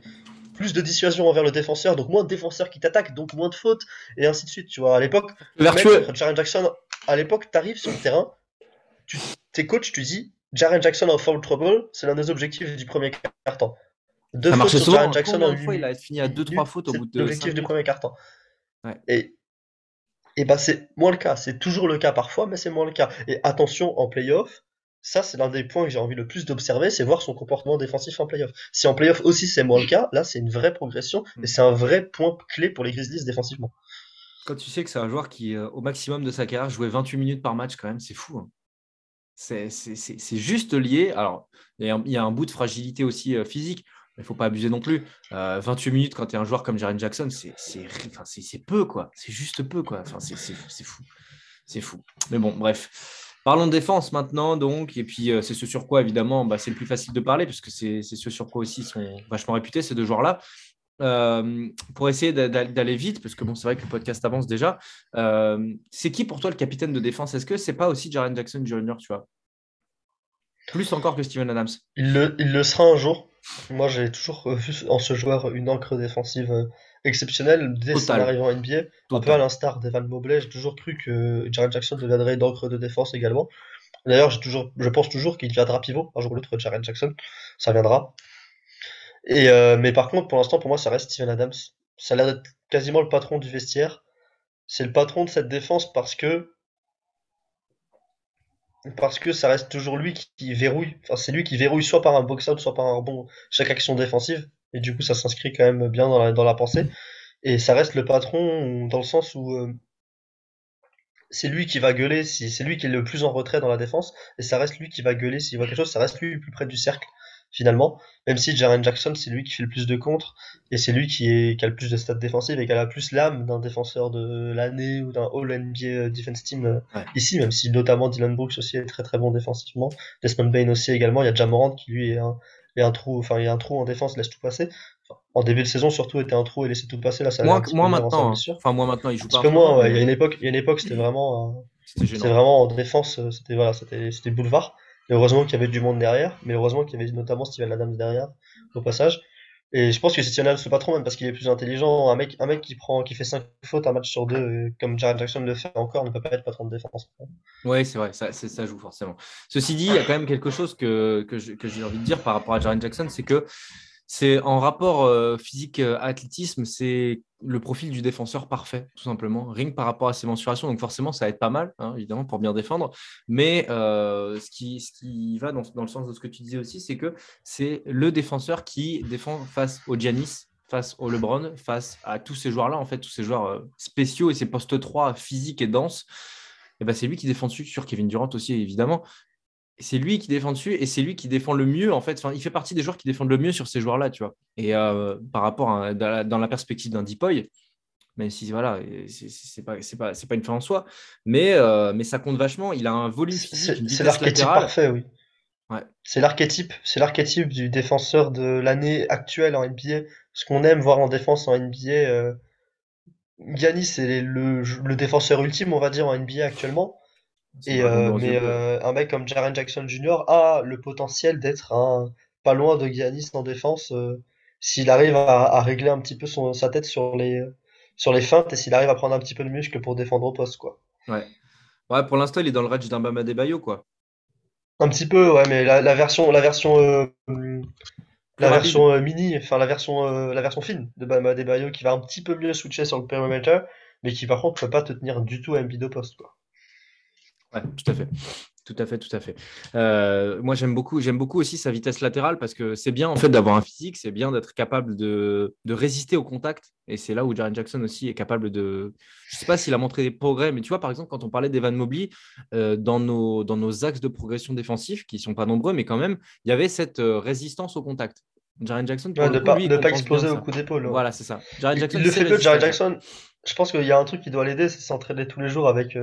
Speaker 3: plus de dissuasion envers le défenseur, donc moins de défenseurs qui t'attaquent, donc moins de fautes, et ainsi de suite. Tu vois, à l'époque,
Speaker 2: vertueux.
Speaker 3: Jaren Jackson, à l'époque, t'arrives sur le terrain, tu, t'es coach, tu dis, Jaren Jackson en foul trouble, c'est l'un des objectifs du premier quart-temps.
Speaker 2: Deux fautes sur Jaren Jackson en fois, il a fini à 2-3 fautes au bout de.
Speaker 3: L'objectif du premier quart-temps. Et, et bah, c'est moins le cas. C'est toujours le cas parfois, mais c'est moins le cas. Et attention, en playoff, ça, c'est l'un des points que j'ai envie le plus d'observer, c'est voir son comportement défensif en playoff. Si en playoff aussi c'est moins le cas, là, c'est une vraie progression et c'est un vrai point clé pour les Grizzlies défensivement.
Speaker 2: Quand tu sais que c'est un joueur qui, euh, au maximum de sa carrière, jouait 28 minutes par match, quand même, c'est fou. Hein. C'est juste lié. Alors, il y, a un bout de fragilité aussi euh, physique. Il ne faut pas abuser non plus. 28 euh, minutes quand tu es un joueur comme Jaren Jackson, c'est peu, quoi. C'est juste peu, quoi. Enfin, c'est fou. C'est fou. Mais bon, bref. Parlons de défense maintenant, donc. Et puis, euh, c'est ce sur quoi, évidemment, bah, c'est le plus facile de parler, puisque c'est ce sur quoi aussi sont vachement réputés, ces deux joueurs-là. Euh, pour essayer d'aller vite, parce que bon, c'est vrai que le podcast avance déjà. c'est qui pour toi le capitaine de défense? Est-ce que c'est pas aussi Jaren Jackson Jr., tu vois? Plus encore que Steven Adams
Speaker 3: il le, il le sera un jour. Moi, j'ai toujours vu en ce joueur une encre défensive euh, exceptionnelle dès son arrivée en NBA. Un peu à l'instar d'Evan Mobley, j'ai toujours cru que Jaren Jackson deviendrait une encre de défense également. D'ailleurs, je pense toujours qu'il deviendra pivot un jour ou l'autre, Jaren Jackson. Ça viendra. Et, euh, mais par contre, pour l'instant, pour moi, ça reste Steven Adams. Ça a l'air d'être quasiment le patron du vestiaire. C'est le patron de cette défense parce que parce que ça reste toujours lui qui, verrouille. Enfin, c'est lui qui verrouille soit par un box-out, soit par un bon chaque action défensive. Et du coup, ça s'inscrit quand même bien dans la, pensée. Et ça reste le patron dans le sens où euh, c'est lui qui va gueuler c'est lui qui est le plus en retrait dans la défense. Et ça reste lui qui va gueuler s'il voit quelque chose. Ça reste lui le plus près du cercle finalement. Même si Jaren Jackson, c'est lui qui fait le plus de contre et c'est lui qui, est, qui a le plus de stats défensives et qui a la plus l'âme d'un défenseur de l'année ou d'un All NBA euh, Defense Team euh, ici, même si notamment Dylan Brooks aussi est très très bon défensivement. Desmond Bain aussi également. Il y a Jamorant qui lui est un, est un trou, enfin il y a un trou en défense, laisse tout passer. en début de saison surtout était un trou et laissait tout passer là ça
Speaker 2: moins, moins maintenant hein. enfin moi maintenant il joue
Speaker 3: parce que moi il y a une époque il y a une époque c'était vraiment euh, c'était vraiment en défense c'était voilà c'était c'était heureusement qu'il y avait du monde derrière, mais heureusement qu'il y avait notamment Steven Adams derrière, au passage. Et je pense que c'est Steven Adams le patron même parce qu'il est plus intelligent. Un mec, un mec qui prend, qui fait 5 fautes un match sur deux, euh, comme Jared Jackson le fait encore, ne peut pas être patron de défense.
Speaker 2: Oui, c'est vrai, ça, ça joue forcément. Ceci dit, il y a quand même quelque chose que, que j'ai envie de dire par rapport à Jared Jackson, c'est que c'est en rapport euh, physique euh, athlétisme, c'est le profil du défenseur parfait, tout simplement. Ring par rapport à ses mensurations, donc forcément, ça va être pas mal, hein, évidemment, pour bien défendre. Mais euh, ce, qui, ce qui va dans, dans, le sens de ce que tu disais aussi, c'est que c'est le défenseur qui défend face au Giannis, face au LeBron, face à tous ces joueurs-là, en fait, tous ces joueurs spéciaux et ces postes 3 physiques et denses. Et ben, c'est lui qui défend dessus sur Kevin Durant aussi, évidemment c'est lui qui défend dessus et c'est lui qui défend le mieux en fait. Enfin, il fait partie des joueurs qui défendent le mieux sur ces joueurs-là, tu vois. Et euh, par rapport à, dans, la, perspective d'un Deepoy, même si voilà, c'est pas c'est pas c'est pas une fin en soi, mais euh, mais ça compte vachement. Il a un volume physique,
Speaker 3: c'est l'archétype parfait, oui. Ouais. C'est l'archétype, c'est l'archétype du défenseur de l'année actuelle en NBA. Ce qu'on aime voir en défense en NBA. Euh... Giannis c'est le, le défenseur ultime, on va dire en NBA actuellement. Et euh, mais euh, un mec comme Jaren Jackson Jr. a le potentiel d'être un pas loin de Giannis en défense euh, s'il arrive à, régler un petit peu son, sa tête sur les sur les feintes et s'il arrive à prendre un petit peu de muscle pour défendre au poste quoi.
Speaker 2: Ouais. Ouais, pour l'instant, il est dans le range d'un Bama Bayo quoi.
Speaker 3: Un petit peu, ouais, mais la, la version la version la version mini, enfin la version la version fine de Bama Bayo qui va un petit peu mieux switcher sur le périmètre mais qui par contre peut pas te tenir du tout à Embiid au poste. Quoi.
Speaker 2: Ouais, tout à fait. Tout à fait, tout à fait. Euh, moi, j'aime beaucoup, j'aime beaucoup aussi sa vitesse latérale parce que c'est bien en fait d'avoir un physique, c'est bien d'être capable de, de, résister au contact. Et c'est là où Jaren Jackson aussi est capable de. Je ne sais pas s'il a montré des progrès, mais tu vois, par exemple, quand on parlait d'Evan Mobley, euh, dans, nos, dans nos axes de progression défensifs, qui ne sont pas nombreux, mais quand même, il y avait cette euh, résistance au contact. Jaren Jackson,
Speaker 3: pour ne, pas, ne pas exploser au coup d'épaule.
Speaker 2: Voilà, c'est ça.
Speaker 3: Jaren Jackson, le fait peu, Jaren Jackson. Je pense qu'il y a un truc qui doit l'aider, c'est s'entraîner tous les jours avec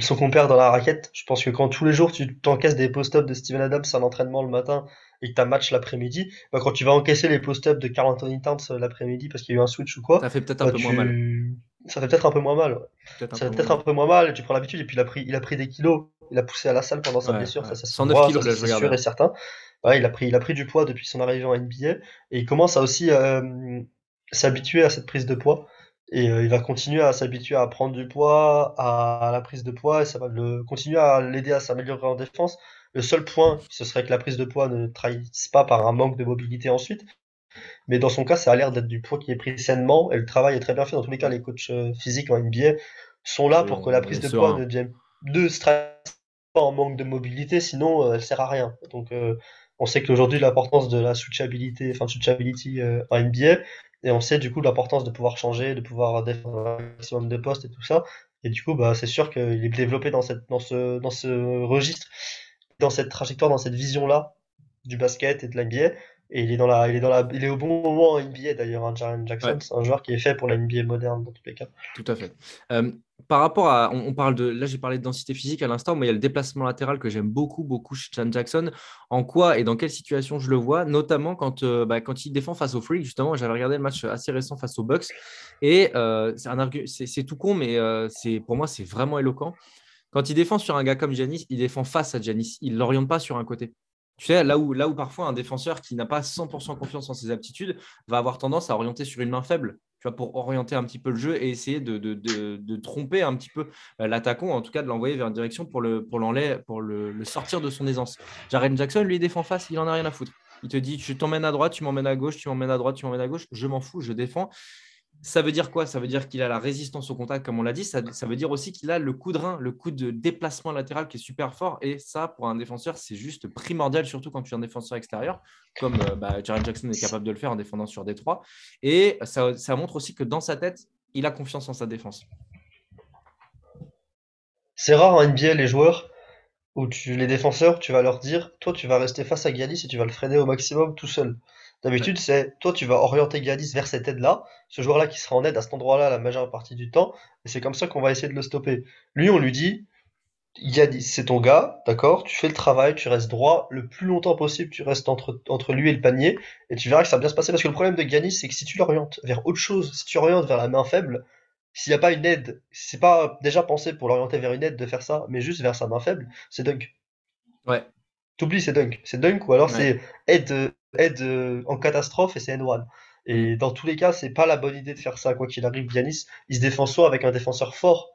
Speaker 3: son compère dans la raquette. Je pense que quand tous les jours tu t'encaisses des post-ups de Steven Adams à l'entraînement le matin et que tu as match l'après-midi, bah quand tu vas encaisser les post-ups de Carl Anthony Towns euh, l'après-midi parce qu'il y a eu un switch ou quoi,
Speaker 2: ça fait peut-être un bah, peu moins mal.
Speaker 3: Ça fait peut-être un peu moins mal. ça fait peut-être un peu moins mal. Tu prends l'habitude et puis il a pris, il a pris des kilos. Il a poussé à la salle pendant sa blessure. Ça, ça
Speaker 2: 109 kilos,
Speaker 3: c'est sûr et certain. Ouais, il a pris, il a pris du poids depuis son arrivée en NBA et il commence à aussi euh, s'habituer à cette prise de poids. Et euh, il va continuer à s'habituer à prendre du poids, à, la prise de poids, et ça va le, continuer à l'aider à s'améliorer en défense. Le seul point, ce serait que la prise de poids ne trahisse pas par un manque de mobilité ensuite. Mais dans son cas, ça a l'air d'être du poids qui est pris sainement, et le travail est très bien fait. Dans tous les cas, les coachs euh, physiques en NBA sont là pour que la prise de poids ne devienne de stress pas en manque de mobilité, sinon euh, elle sert à rien. Donc on sait qu'aujourd'hui l'importance de la switchability, enfin switchability en NBA, et on sait du coup l'importance de pouvoir changer, de pouvoir défendre un maximum de postes et tout ça. Et du coup, bah, c'est sûr qu'il est développé dans, cette, dans, ce, dans ce registre, dans cette trajectoire, dans cette vision-là du basket et de l'NBA. Et il est, dans la, il, est dans la, il est au bon moment en NBA d'ailleurs, hein, Jaren Jackson. C'est un joueur qui est fait pour la NBA moderne dans tous les cas.
Speaker 2: Tout à fait. Euh, par rapport à. On, parle de. Là, j'ai parlé de densité physique à l'instant, mais il y a le déplacement latéral que j'aime beaucoup, beaucoup chez Jaren Jackson. En quoi et dans quelle situation je le vois Notamment quand, euh, bah, quand il défend face au Freak, justement. J'avais regardé le match assez récent face aux Bucks. Et euh, c'est tout con, mais c'est pour moi, c'est vraiment éloquent. Quand il défend sur un gars comme Giannis, il défend face à Giannis. Il ne l'oriente pas sur un côté. Tu sais, là où, là où parfois un défenseur qui n'a pas 100% confiance en ses aptitudes va avoir tendance à orienter sur une main faible, tu vois, pour orienter un petit peu le jeu et essayer de, de, de, tromper un petit peu euh, l'attaquant, en tout cas de l'envoyer vers une direction pour, le, pour, pour le, sortir de son aisance. Jaren Jackson, lui, défend face, il en a rien à foutre. Il te dit, je t'emmène à droite, tu m'emmènes à gauche, tu m'emmènes à droite, tu m'emmènes à gauche, je m'en fous, je défends. Ça veut dire quoi? Ça veut dire qu'il a la résistance au contact, comme on l'a dit. Ça, veut dire aussi qu'il a le coup de rein, le coup de déplacement latéral qui est super fort. Et ça, pour un défenseur, c'est juste primordial, surtout quand tu es un défenseur extérieur, comme euh, bah, Jared Jackson est capable de le faire en défendant sur Détroit. Et ça, montre aussi que dans sa tête, il a confiance en sa défense.
Speaker 3: C'est rare en NBA les joueurs où les défenseurs, tu vas leur dire, toi tu vas rester face à Giannis et tu vas le freiner au maximum tout seul. D'habitude, c'est toi, tu vas orienter Giannis vers cette aide-là, ce joueur-là qui sera en aide à cet endroit-là la majeure partie du temps, et c'est comme ça qu'on va essayer de le stopper. Lui, on lui dit, Giannis, c'est ton gars, d'accord, tu fais le travail, tu restes droit, le plus longtemps possible, tu restes entre, lui et le panier, et tu verras que ça va bien se passer, parce que le problème de Giannis, c'est que si tu l'orientes vers autre chose, si tu orientes vers la main faible, s'il n'y a pas une aide, c'est pas déjà pensé pour l'orienter vers une aide de faire ça, mais juste vers sa main faible, c'est dunk.
Speaker 2: Ouais.
Speaker 3: T'oublies, c'est dunk. C'est dunk ou alors c'est aide, aide euh, en catastrophe et c'est N1. Et mm. dans tous les cas, c'est pas la bonne idée de faire ça. Quoi qu'il arrive, Giannis, il se défend soit avec un défenseur fort,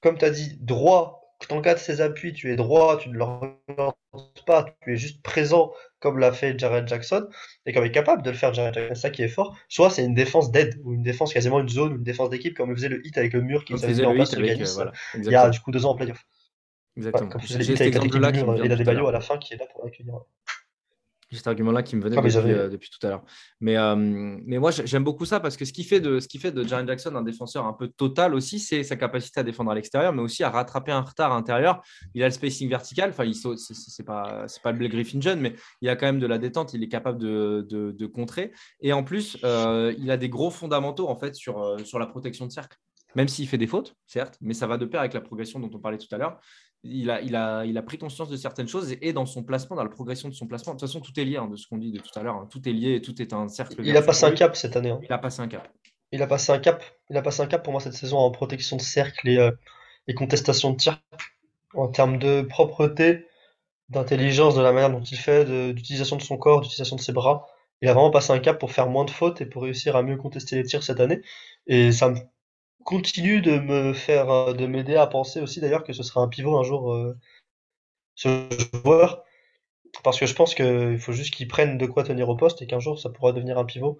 Speaker 3: comme tu as dit, droit. Quand cas de ses appuis, tu es droit, tu ne l'orientes pas, tu es juste présent, comme l'a fait Jared Jackson, et comme il est capable de le faire Jared Jackson, c'est ça qui est fort. Soit c'est une défense d'aide, ou une défense quasiment une zone, ou une défense d'équipe, comme il faisait le hit avec le mur qui mis en place Giannis. Euh, il y a du coup deux ans en playoff.
Speaker 2: Exactement.
Speaker 3: comme faisait le hit avec la et la Debayo à la fin qui est là pour accueillir.
Speaker 2: J'ai cet argument-là qui me venait euh, depuis, tout à l'heure. Mais, euh, mais moi, j'aime beaucoup ça parce que ce qui fait de, ce qui fait de Jaren Jackson un défenseur un peu total aussi, c'est sa capacité à défendre à l'extérieur, mais aussi à rattraper un retard intérieur. Il a le spacing vertical. Enfin, ce n'est pas, pas le Blake Griffin jeune, mais il a quand même de la détente. Il est capable de, de, contrer. Et en plus, euh, il a des gros fondamentaux en fait sur, sur la protection de cercle. Même s'il fait des fautes, certes, mais ça va de pair avec la progression dont on parlait tout à l'heure il a, il, a, il a pris conscience de certaines choses et, dans son placement, dans la progression de son placement. De toute façon, tout est lié hein, de ce qu'on dit de tout à l'heure. Hein. Tout est lié, tout est un cercle.
Speaker 3: Il a passé un cap cette année. Hein.
Speaker 2: Il a passé un cap.
Speaker 3: Il a passé un cap. Il a passé un cap pour moi cette saison en protection de cercle et, euh, et contestation de tir. En termes de propreté, d'intelligence, de la manière dont il fait, d'utilisation de, son corps, d'utilisation de ses bras. Il a vraiment passé un cap pour faire moins de fautes et pour réussir à mieux contester les tirs cette année. Et ça me continue de me faire, euh, de m'aider à penser aussi d'ailleurs que ce sera un pivot un jour, euh, ce joueur. Parce que je pense qu'il faut juste qu'il prenne de quoi tenir au poste et qu'un jour ça pourra devenir un pivot.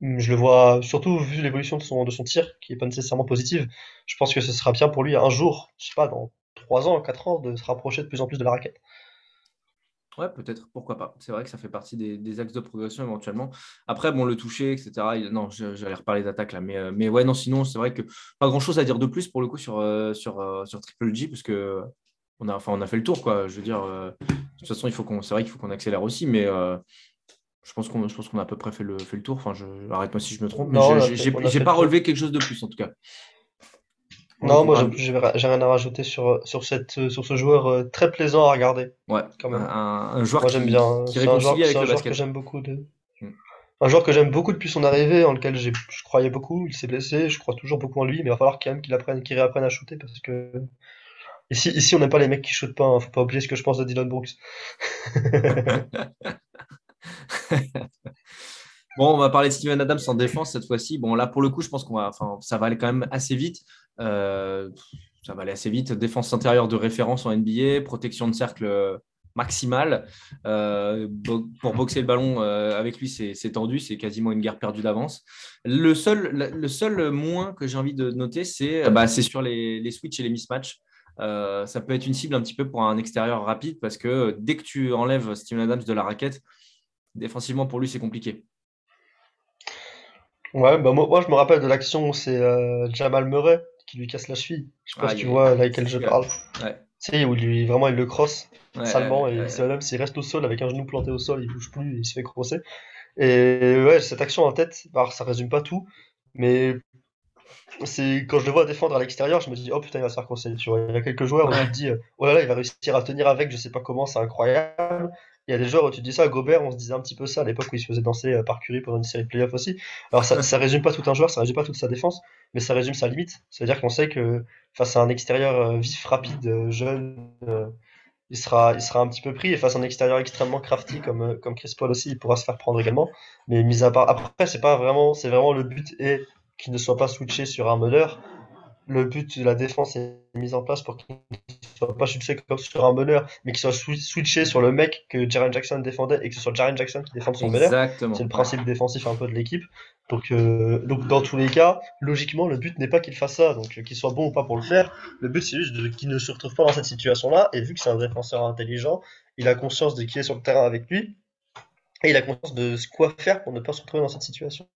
Speaker 3: Je le vois, surtout vu l'évolution de son, tir, qui est pas nécessairement positive, je pense que ce sera bien pour lui un jour, je sais pas, dans 3 ans, 4 ans, de se rapprocher de plus en plus de la raquette.
Speaker 2: Ouais, peut-être, pourquoi pas. C'est vrai que ça fait partie des, axes de progression éventuellement. Après, bon, le toucher, etc. non, j'allais reparler d'attaque là, mais, euh, mais ouais, non, sinon, c'est vrai que pas grand chose à dire de plus pour le coup sur, euh, sur, euh, sur Triple G, parce que on a, enfin, on a fait le tour, quoi. Je veux dire, de toute façon, il faut qu'on, c'est vrai qu'il faut qu'on accélère aussi, mais je pense qu'on, je pense qu'on a à peu près fait le, fait le tour. Enfin, je, arrête-moi si je me trompe, mais j'ai pas relevé quelque chose de plus en tout cas.
Speaker 3: Non, moi j'ai rien à rajouter sur, sur, cette, sur ce joueur euh, très plaisant à regarder.
Speaker 2: Ouais,
Speaker 3: quand même.
Speaker 2: Un, joueur
Speaker 3: moi j'aime bien. C'est un joueur, avec un joueur que j'aime beaucoup. De... Mm. Un joueur que j'aime beaucoup depuis son arrivée, en lequel je croyais beaucoup. Il s'est blessé, je crois toujours beaucoup en lui, mais il va falloir quand même qu'il apprenne, qu'il réapprenne à shooter parce que. Ici, ici on n'aime pas les mecs qui shootent pas, hein. faut pas oublier ce que je pense de Dylan Brooks.
Speaker 2: Bon, on va parler de Steven Adams en défense cette fois-ci. Bon, là, pour le coup, je pense qu'on va, enfin, ça va aller quand même assez vite. Euh, ça va aller assez vite. Défense intérieure de référence en NBA, protection de cercle maximale. Euh, pour boxer le ballon euh, avec lui, c'est tendu, c'est quasiment une guerre perdue d'avance. Le seul, le seul moins que j'ai envie de noter, c'est bah, sur les, les switches et les mismatchs. ça peut être une cible un petit peu pour un extérieur rapide parce que dès que tu enlèves Steven Adams de la raquette, défensivement pour lui, c'est compliqué.
Speaker 3: Ouais, bah moi, je me rappelle de l'action c'est euh, Jamal Murray qui lui casse la cheville. Je sais pas si tu vois laquelle je parle. Ouais. Tu sais, où lui, vraiment il le crosse salement et c'est même s'il reste au sol avec un genou planté au sol, il bouge plus, il se fait crosser. Et ouais, cette action en tête, bah, ça résume pas tout, mais c'est quand je le vois défendre à l'extérieur, je me dis oh putain il va se faire crosser. Tu vois, il y a quelques joueurs où je me dis oh là là il va réussir à tenir avec, je sais pas comment, c'est incroyable. Il y a des joueurs où tu dis ça, à Gobert, on se disait un petit peu ça à l'époque où il se faisait danser euh, par Curry pendant une série de playoffs aussi. Alors ça, ça résume pas tout un joueur, ça résume pas toute sa défense, mais ça résume sa limite. C'est-à-dire qu'on sait que face à un extérieur euh, vif, rapide, euh, jeune, il sera, il sera un petit peu pris. Et face à un extérieur extrêmement crafty comme, comme Chris Paul aussi, il pourra se faire prendre également. Mais mis à part, après, c'est pas vraiment, c'est vraiment le but et qu'il ne soit pas switché sur un meneur le but de la défense est mis en place pour qu'il ne soit pas switché comme sur un meneur, mais qu'il soit switché sur le mec que Jaren Jackson défendait et que ce soit Jaren Jackson qui défende son meneur. C'est le principe défensif un peu de l'équipe. Donc, euh, donc dans tous les cas, logiquement, le but n'est pas qu'il fasse ça, donc qu'il soit bon ou pas pour le faire. Le but c'est juste qu'il ne se retrouve pas dans cette situation-là. Et vu que c'est un défenseur intelligent, il a conscience de qui est sur le terrain avec lui et il a conscience de quoi faire pour ne pas se retrouver dans cette situation.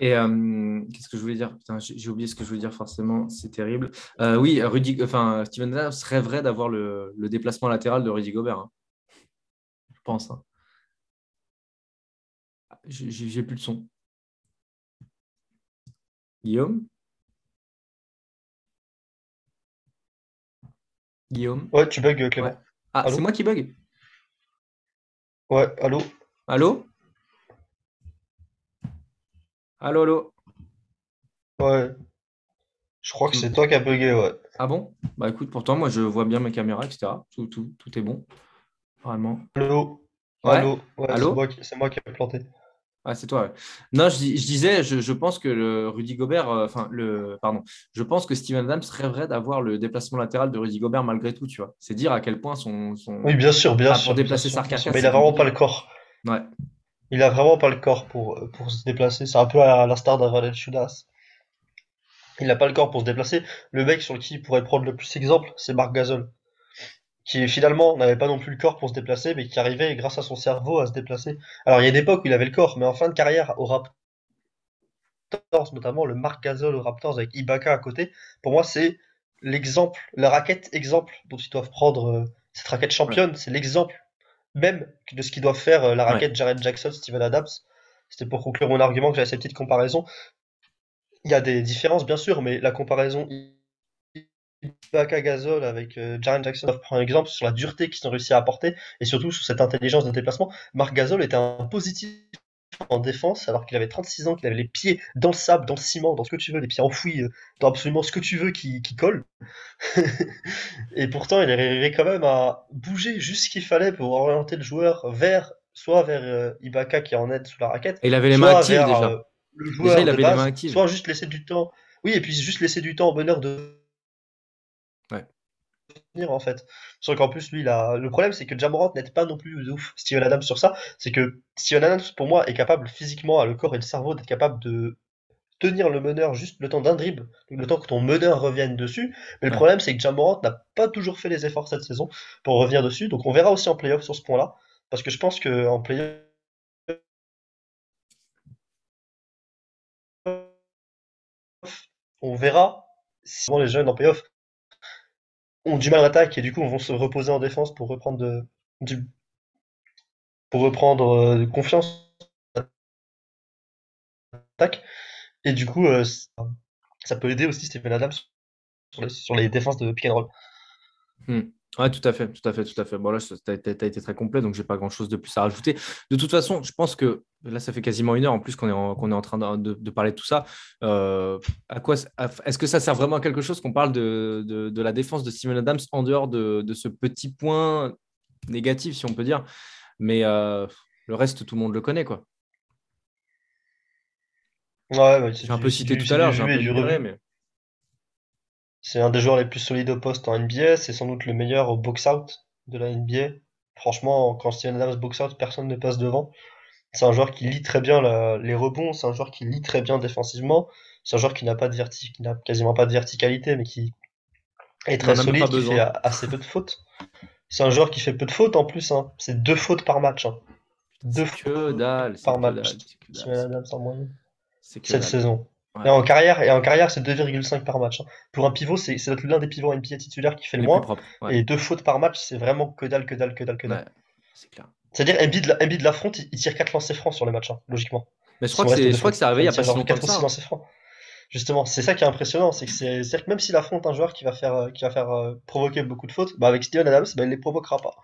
Speaker 2: Et euh, qu'est-ce que je voulais dire? J'ai oublié ce que je voulais dire, forcément, c'est terrible. Euh, oui, Rudy, enfin, Steven Adams rêverait d'avoir le, le, déplacement latéral de Rudy Gobert. Hein. Je pense. Hein. J'ai plus de son. Guillaume? Guillaume?
Speaker 3: Ouais, tu bugs, Clément.
Speaker 2: Ah, c'est moi qui bug?
Speaker 3: Ouais, allô?
Speaker 2: Allô? Allô, allô
Speaker 3: Ouais. Je crois que c'est toi qui as bugué, ouais.
Speaker 2: Ah bon? Bah écoute, pourtant, moi, je vois bien mes caméras, etc. Tout, tout, tout est bon. Vraiment.
Speaker 3: Allô? Allô? Allô? C'est moi, qui ai planté.
Speaker 2: Ah, c'est toi, ouais. Non, je, disais, je, pense que le Rudy Gobert, euh, enfin, le, pardon, je pense que Steven Adams rêverait d'avoir le déplacement latéral de Rudy Gobert malgré tout, tu vois. C'est dire à quel point son. son...
Speaker 3: Oui, bien sûr, bien
Speaker 2: ah,
Speaker 3: sûr.
Speaker 2: Pour déplacer sa
Speaker 3: Mais il a vraiment pas le corps.
Speaker 2: Ouais.
Speaker 3: Il a vraiment pas le corps pour, pour se déplacer. C'est un peu à l'instar d'un Chudas. Il n'a pas le corps pour se déplacer. Le mec sur qui il pourrait prendre le plus exemple, c'est Marc Gasol. Qui finalement n'avait pas non plus le corps pour se déplacer, mais qui arrivait grâce à son cerveau à se déplacer. Alors il y a une époque où il avait le corps, mais en fin de carrière au Raptors, notamment le Marc Gasol au Raptors avec Ibaka à côté, pour moi c'est l'exemple, la raquette exemple dont ils doivent prendre euh, cette raquette championne, c'est l'exemple même de ce qu'ils doivent faire euh, la raquette Jared Jackson, Steven Adams. C'était pour conclure mon argument que j'avais cette petite comparaison. Il y a des différences, bien sûr, mais la comparaison Ibaka Gasol avec euh, Jaren Jackson prend un exemple sur la dureté qu'ils ont réussi à apporter et surtout sur cette intelligence de déplacement. Marc Gasol était un positif en défense alors qu'il avait 36 ans, qu'il avait les pieds dans le sable, dans le ciment, dans ce que tu veux, les pieds enfouis, euh, dans absolument ce que tu veux qui, qui colle. et pourtant, il arrivait quand même à bouger juste ce qu'il fallait pour orienter le joueur vers soit vers euh, Ibaka qui est en aide sous la raquette.
Speaker 2: Et il avait les mains actives déjà. Euh, le joueur
Speaker 3: il avait les mains actives. Soit juste laisser du temps. Oui, et puis juste laisser du temps au bonheur de en fait. Sauf qu'en plus, lui, a... le problème, c'est que Jamorant n'aide pas non plus de ouf Steven Adams sur ça. C'est que Steven Adams, pour moi, est capable physiquement, à le corps et le cerveau, d'être capable de tenir le meneur juste le temps d'un dribble, le temps que ton meneur revienne dessus. Mais le problème, c'est que Jamorant n'a pas toujours fait les efforts cette saison pour revenir dessus. Donc on verra aussi en playoff sur ce point-là. Parce que je pense qu'en playoff, on verra si les jeunes en playoff ont du mal à attaque et du coup vont se reposer en défense pour reprendre du, pour reprendre euh, confiance attaque. Et du coup, euh, ça peut aider aussi Stephen Adams sur les, sur les défenses de pick and roll.
Speaker 2: Hmm. Ouais, tout à fait, tout à fait, tout à fait. Bon, là, tu as, été très complet, donc j'ai pas grand chose de plus à rajouter. De toute façon, je pense que là, ça fait quasiment une heure en plus qu'on est, en, est en train de, de, parler de tout ça. Euh, à quoi, est-ce que ça sert vraiment à quelque chose qu'on parle de, de, la défense de Steven Adams en dehors de, ce petit point négatif, si on peut dire? Mais euh, le reste, tout le monde le connaît, quoi.
Speaker 3: Ouais,
Speaker 2: j'ai un peu cité tout à l'heure, j'ai un peu mais.
Speaker 3: C'est un des joueurs les plus solides au poste en NBA, c'est sans doute le meilleur au box-out de la NBA. Franchement, quand Steven Adams box-out, personne ne passe devant. C'est un joueur qui lit très bien les rebonds, c'est un joueur qui lit très bien défensivement, c'est un joueur qui n'a pas de verti qui n'a quasiment pas de verticalité, mais qui est très solide, qui fait assez peu de fautes. C'est un joueur qui fait peu de fautes en plus, hein. c'est deux fautes par match. Hein. Deux fautes par match. Steven Adams en moyenne. Cette saison. Et en carrière, et en carrière, c'est 2,5 par match. Hein. Pour un pivot, c'est l'un des pivots NBA titulaires qui fait le moins. Et deux fautes par match, c'est vraiment que dalle, que dalle, que dalle, que dalle. c'est clair. C'est-à-dire, Embiid, Embiid l'affronte, il, tire 4 lancers francs sur le match, hein, logiquement.
Speaker 2: Mais je crois, que c'est, je crois que c'est arrivé il y a pas si longtemps que ça.
Speaker 3: lancers francs. Justement, c'est ça qui est impressionnant, c'est que c'est, que même s'il affronte un joueur qui va faire, qui va faire euh, provoquer beaucoup de fautes, bah avec Steven Adams, bah, il les provoquera pas.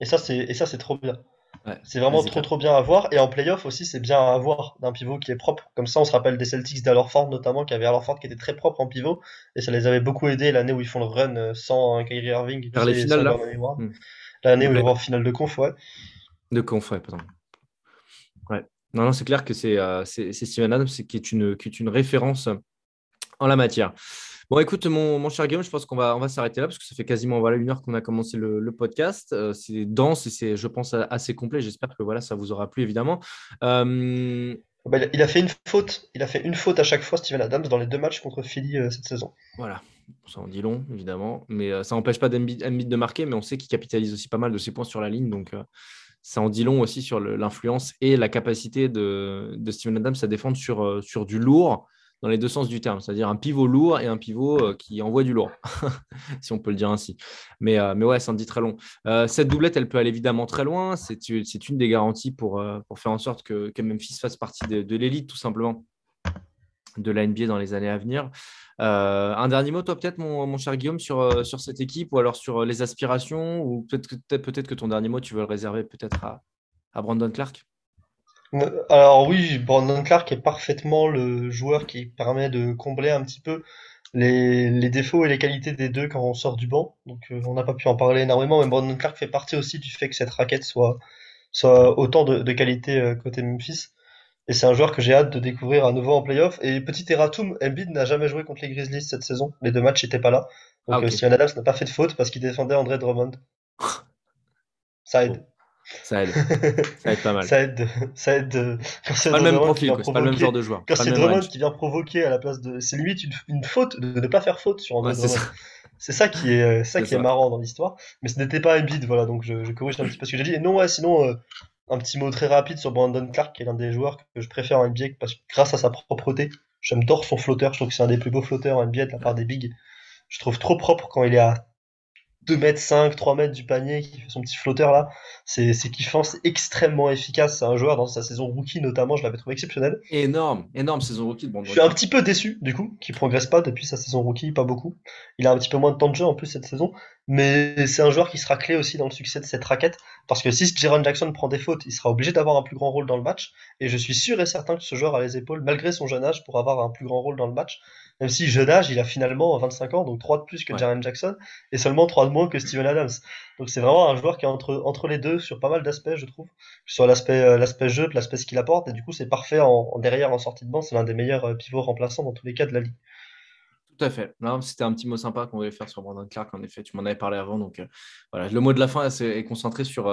Speaker 3: Et ça, c'est, et ça, c'est trop bien c'est vraiment trop trop bien à voir. Et en playoff aussi, c'est bien à avoir d'un pivot qui est propre. Comme ça, on se rappelle des Celtics d'Alorford notamment, qui avait Alorford qui était très propre en pivot. Et ça les avait beaucoup aidés l'année où ils font le run euh, sans Kyrie Irving.
Speaker 2: Vers les finales là
Speaker 3: hmm. L'année où ils vont en finale de conf, ouais.
Speaker 2: De conf, ouais, pardon. Ouais. Non, non, c'est clair que c'est euh, Steven Adams qui est, une, qui est une référence en la matière. Bon, écoute, mon, mon cher Guillaume, je pense qu'on va, on va s'arrêter là parce que ça fait quasiment voilà, une heure qu'on a commencé le, podcast. Euh, c'est dense et c'est, je pense, assez complet. J'espère que voilà, ça vous aura plu, évidemment. Euh,
Speaker 3: bah, il a fait une faute. Il a fait une faute à chaque fois, Steven Adams, dans les deux matchs contre Philly euh, cette saison.
Speaker 2: Voilà. Ça en dit long, évidemment. Mais ça n'empêche pas d'Embiid de marquer, mais on sait qu'il capitalise aussi pas mal de ses points sur la ligne. Donc, ça en dit long aussi sur l'influence et la capacité de, de Steven Adams à défendre sur, sur du lourd dans les deux sens du terme, c'est-à-dire un pivot lourd et un pivot euh, qui envoie du lourd, si on peut le dire ainsi. Mais, euh, mais ouais, ça en dit très long. Euh, cette doublette, elle peut aller évidemment très loin. C'est une des garanties pour, pour faire en sorte que, que Memphis fasse partie de, l'élite, tout simplement, de la NBA dans les années à venir. un dernier mot, toi, peut-être, mon, cher Guillaume, sur, sur cette équipe ou alors sur les aspirations, ou peut-être que, peut que ton dernier mot, tu veux le réserver peut-être à, à Brandon Clark?
Speaker 3: Alors oui, Brandon Clark est parfaitement le joueur qui permet de combler un petit peu les, les défauts et les qualités des deux quand on sort du banc. Donc euh, on n'a pas pu en parler énormément, mais Brandon Clark fait partie aussi du fait que cette raquette soit, soit autant de, de qualité euh, côté Memphis. Et c'est un joueur que j'ai hâte de découvrir à nouveau en playoff. Et petit erratum, Embiid n'a jamais joué contre les Grizzlies cette saison. Les deux matchs n'étaient pas là. Donc ah, euh, Steven Adams n'a pas fait de faute parce qu'il défendait André Drummond. Ça aide.
Speaker 2: Ça aide. Ça aide pas mal.
Speaker 3: ça aide. Ça aide.
Speaker 2: c'est pas le même profil, c'est pas le même genre de joueur.
Speaker 3: Quand c'est Drummond qui vient provoquer à la place de. C'est limite une, une faute de ne pas faire faute sur André Drummond. C'est ça qui est, euh, ça qui est marrant dans l'histoire. Mais ce n'était pas Embiid, voilà, donc je, je, corrige un petit peu ce que j'ai dit. Et non, ouais, sinon, euh, un petit mot très rapide sur Brandon Clark, qui est l'un des joueurs que je préfère en NBA parce que grâce à sa propreté, j'adore son flotteur, je trouve que c'est un des plus beaux flotteurs en NBA de la part des bigs. Je trouve trop propre quand il est à 2 mètres 5, 3 mètres du panier, qui fait son petit flotteur là. C'est kiffant, c'est extrêmement efficace. C'est un joueur dans sa saison rookie notamment, je l'avais trouvé exceptionnel.
Speaker 2: Énorme, énorme saison rookie de
Speaker 3: Je suis un petit peu déçu du coup, qu'il progresse pas depuis sa saison rookie, pas beaucoup. Il a un petit peu moins de temps de jeu en plus cette saison, mais c'est un joueur qui sera clé aussi dans le succès de cette raquette, parce que si Jaron Jackson prend des fautes, il sera obligé d'avoir un plus grand rôle dans le match, et je suis sûr et certain que ce joueur a les épaules, malgré son jeune âge, pour avoir un plus grand rôle dans le match. Même si jeune âge, il a finalement 25 ans, donc 3 de plus que Jaren Jackson, et seulement 3 de moins que Steven Adams. Donc c'est vraiment un joueur qui est entre, entre les deux sur pas mal d'aspects, je trouve. Sur l'aspect euh, l'aspect jeu, l'aspect ce qu'il apporte, et du coup c'est parfait en, derrière en sortie de banc, c'est l'un des meilleurs euh, pivots remplaçants dans tous les cas de la ligue.
Speaker 2: Tout à fait. C'était un petit mot sympa qu'on voulait faire sur Brandon Clark, en effet. Tu m'en avais parlé avant. Donc, voilà, le mot de la fin est concentré sur,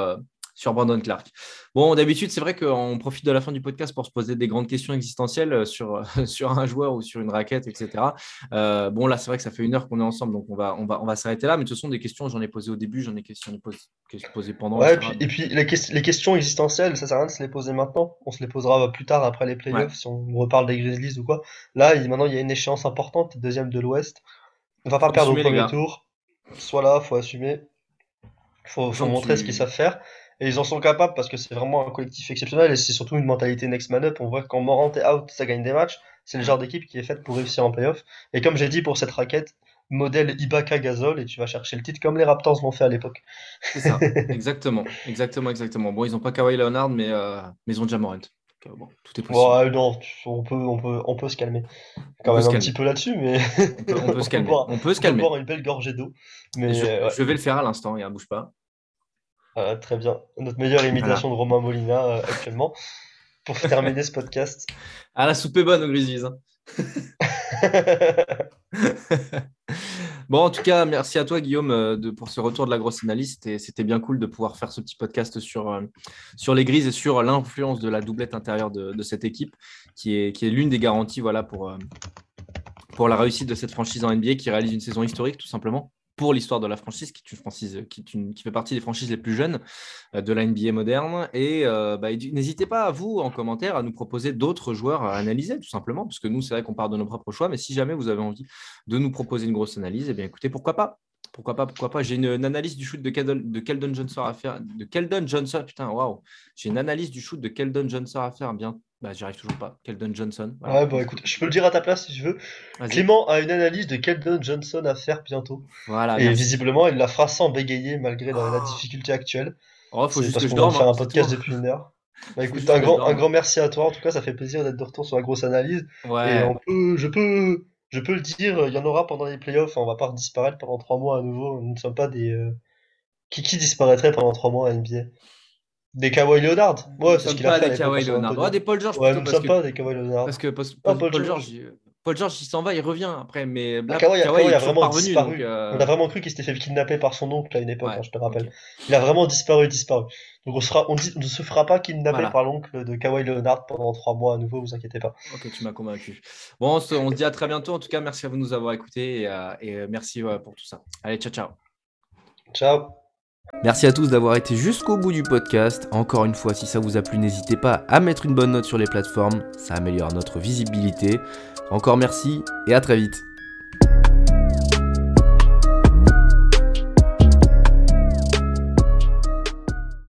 Speaker 2: sur Brandon Clark. Bon, d'habitude, c'est vrai qu'on profite de la fin du podcast pour se poser des grandes questions existentielles euh, sur, sur un joueur ou sur une raquette, etc. Euh, bon, là, c'est vrai que ça fait une heure qu'on est ensemble, donc on va, on va, on va s'arrêter là. Mais ce sont des questions, j'en ai posées au début, j'en ai questions posées pendant.
Speaker 3: Ouais, et puis, les, les, questions existentielles, ça sert à rien de se les poser maintenant. On se les posera plus tard après les playoffs si on reparle des Grizzlies ou quoi. Là, maintenant, il y a une échéance importante, deuxième de l'Ouest. On va pas perdre au premier tour. Soit là, faut assumer. Faut, faut montrer ce qu'ils savent faire. Et ils en sont capables parce que c'est vraiment un collectif exceptionnel et c'est surtout une mentalité next man up. On voit que quand Morant est out, ça gagne des matchs. C'est le genre d'équipe qui est faite pour réussir en playoff. Et comme j'ai dit pour cette raquette, modèle Ibaka Gasol et tu vas chercher le titre comme les Raptors l'ont fait à l'époque.
Speaker 2: C'est ça, exactement, exactement, exactement. Bon, ils n'ont pas Kawhi Leonard, mais, euh, mais ils ont déjà Morant. Euh, bon, tout est possible.
Speaker 3: Ouais, non, on peut, on peut, on peut se calmer. Quand même un petit peu là-dessus, mais
Speaker 2: on peut, se calmer. on peut se calmer.
Speaker 3: boire une belle gorgée d'eau. Mais
Speaker 2: je, euh, je, vais le faire à l'instant, il bouge pas.
Speaker 3: Ah, très bien. Notre meilleure imitation de Romain Molina euh, actuellement. Pour terminer ce podcast.
Speaker 2: Ah, la soupe est bonne au Grizzlies. Hein. bon, en tout cas, merci à toi, Guillaume, euh, de, pour ce retour de la grosse analyse. C'était bien cool de pouvoir faire ce petit podcast sur, euh, sur les Grises et sur l'influence de la doublette intérieure de, de, cette équipe, qui est, qui est l'une des garanties voilà, pour, pour la réussite de cette franchise en NBA qui réalise une saison historique, tout simplement pour l'histoire de la franchise, qui est une franchise qui, fait partie des franchises les plus jeunes euh, de la NBA moderne. Et euh, bah, n'hésitez pas, à vous, en commentaire, à nous proposer d'autres joueurs à analyser, tout simplement, parce que nous, c'est vrai qu'on part de nos propres choix, mais si jamais vous avez envie de nous proposer une grosse analyse, eh bien écoutez, pourquoi pas pourquoi pas, pourquoi pas. J'ai une, analyse du shoot de Keldon, de Keldon Johnson à faire. De Keldon Johnson, putain, waouh. J'ai une analyse du shoot de Keldon Johnson à faire bien, bah, j'y arrive toujours pas. Keldon Johnson.
Speaker 3: Ouais, bon, écoute, je peux le dire à ta place si je veux. Clément a une analyse de Keldon Johnson à faire bientôt. Voilà. Et visiblement, il la fera sans bégayer malgré la, oh. difficulté actuelle.
Speaker 2: Oh, faut juste
Speaker 3: parce
Speaker 2: que je
Speaker 3: faire un podcast depuis une heure. Bah écoute, un grand, un grand merci à toi. En tout cas, ça fait plaisir d'être de retour sur la grosse analyse. Ouais. Et on peut, je peux, je peux le dire, il y en aura pendant les playoffs. On va pas disparaître pendant trois mois à nouveau. Nous ne sommes pas des. Euh, qui, qui disparaîtrait pendant trois mois à NBA des Kawhi Leonard?
Speaker 2: Ouais, c'est ce qu'il a fait. Des Kawhi Leonard. Ouais, des Paul George.
Speaker 3: Ouais, nous ne sommes pas des Kawhi Leonard.
Speaker 2: Parce que Paul, George, Paul George, il s'en va, il revient après. Mais
Speaker 3: là, Kawhi, Kawhi, a vraiment disparu. Euh, on a vraiment cru qu'il s'était fait kidnapper par son oncle à une époque, hein, je te rappelle. Il a vraiment disparu, disparu. Donc on, sera, on, ne se fera pas kidnapper par l'oncle de Kawhi Leonard pendant trois mois à nouveau, vous inquiétez pas.
Speaker 2: Ok, tu m'as convaincu. Bon, on se, on se, dit à très bientôt. En tout cas, merci à vous de nous avoir écoutés et, euh, et euh, merci pour tout ça. Allez, ciao, ciao.
Speaker 3: Ciao.
Speaker 1: Merci à tous d'avoir été jusqu'au bout du podcast. Encore une fois, si ça vous a plu, n'hésitez pas à mettre une bonne note sur les plateformes, ça améliore notre visibilité. Encore merci et à très vite.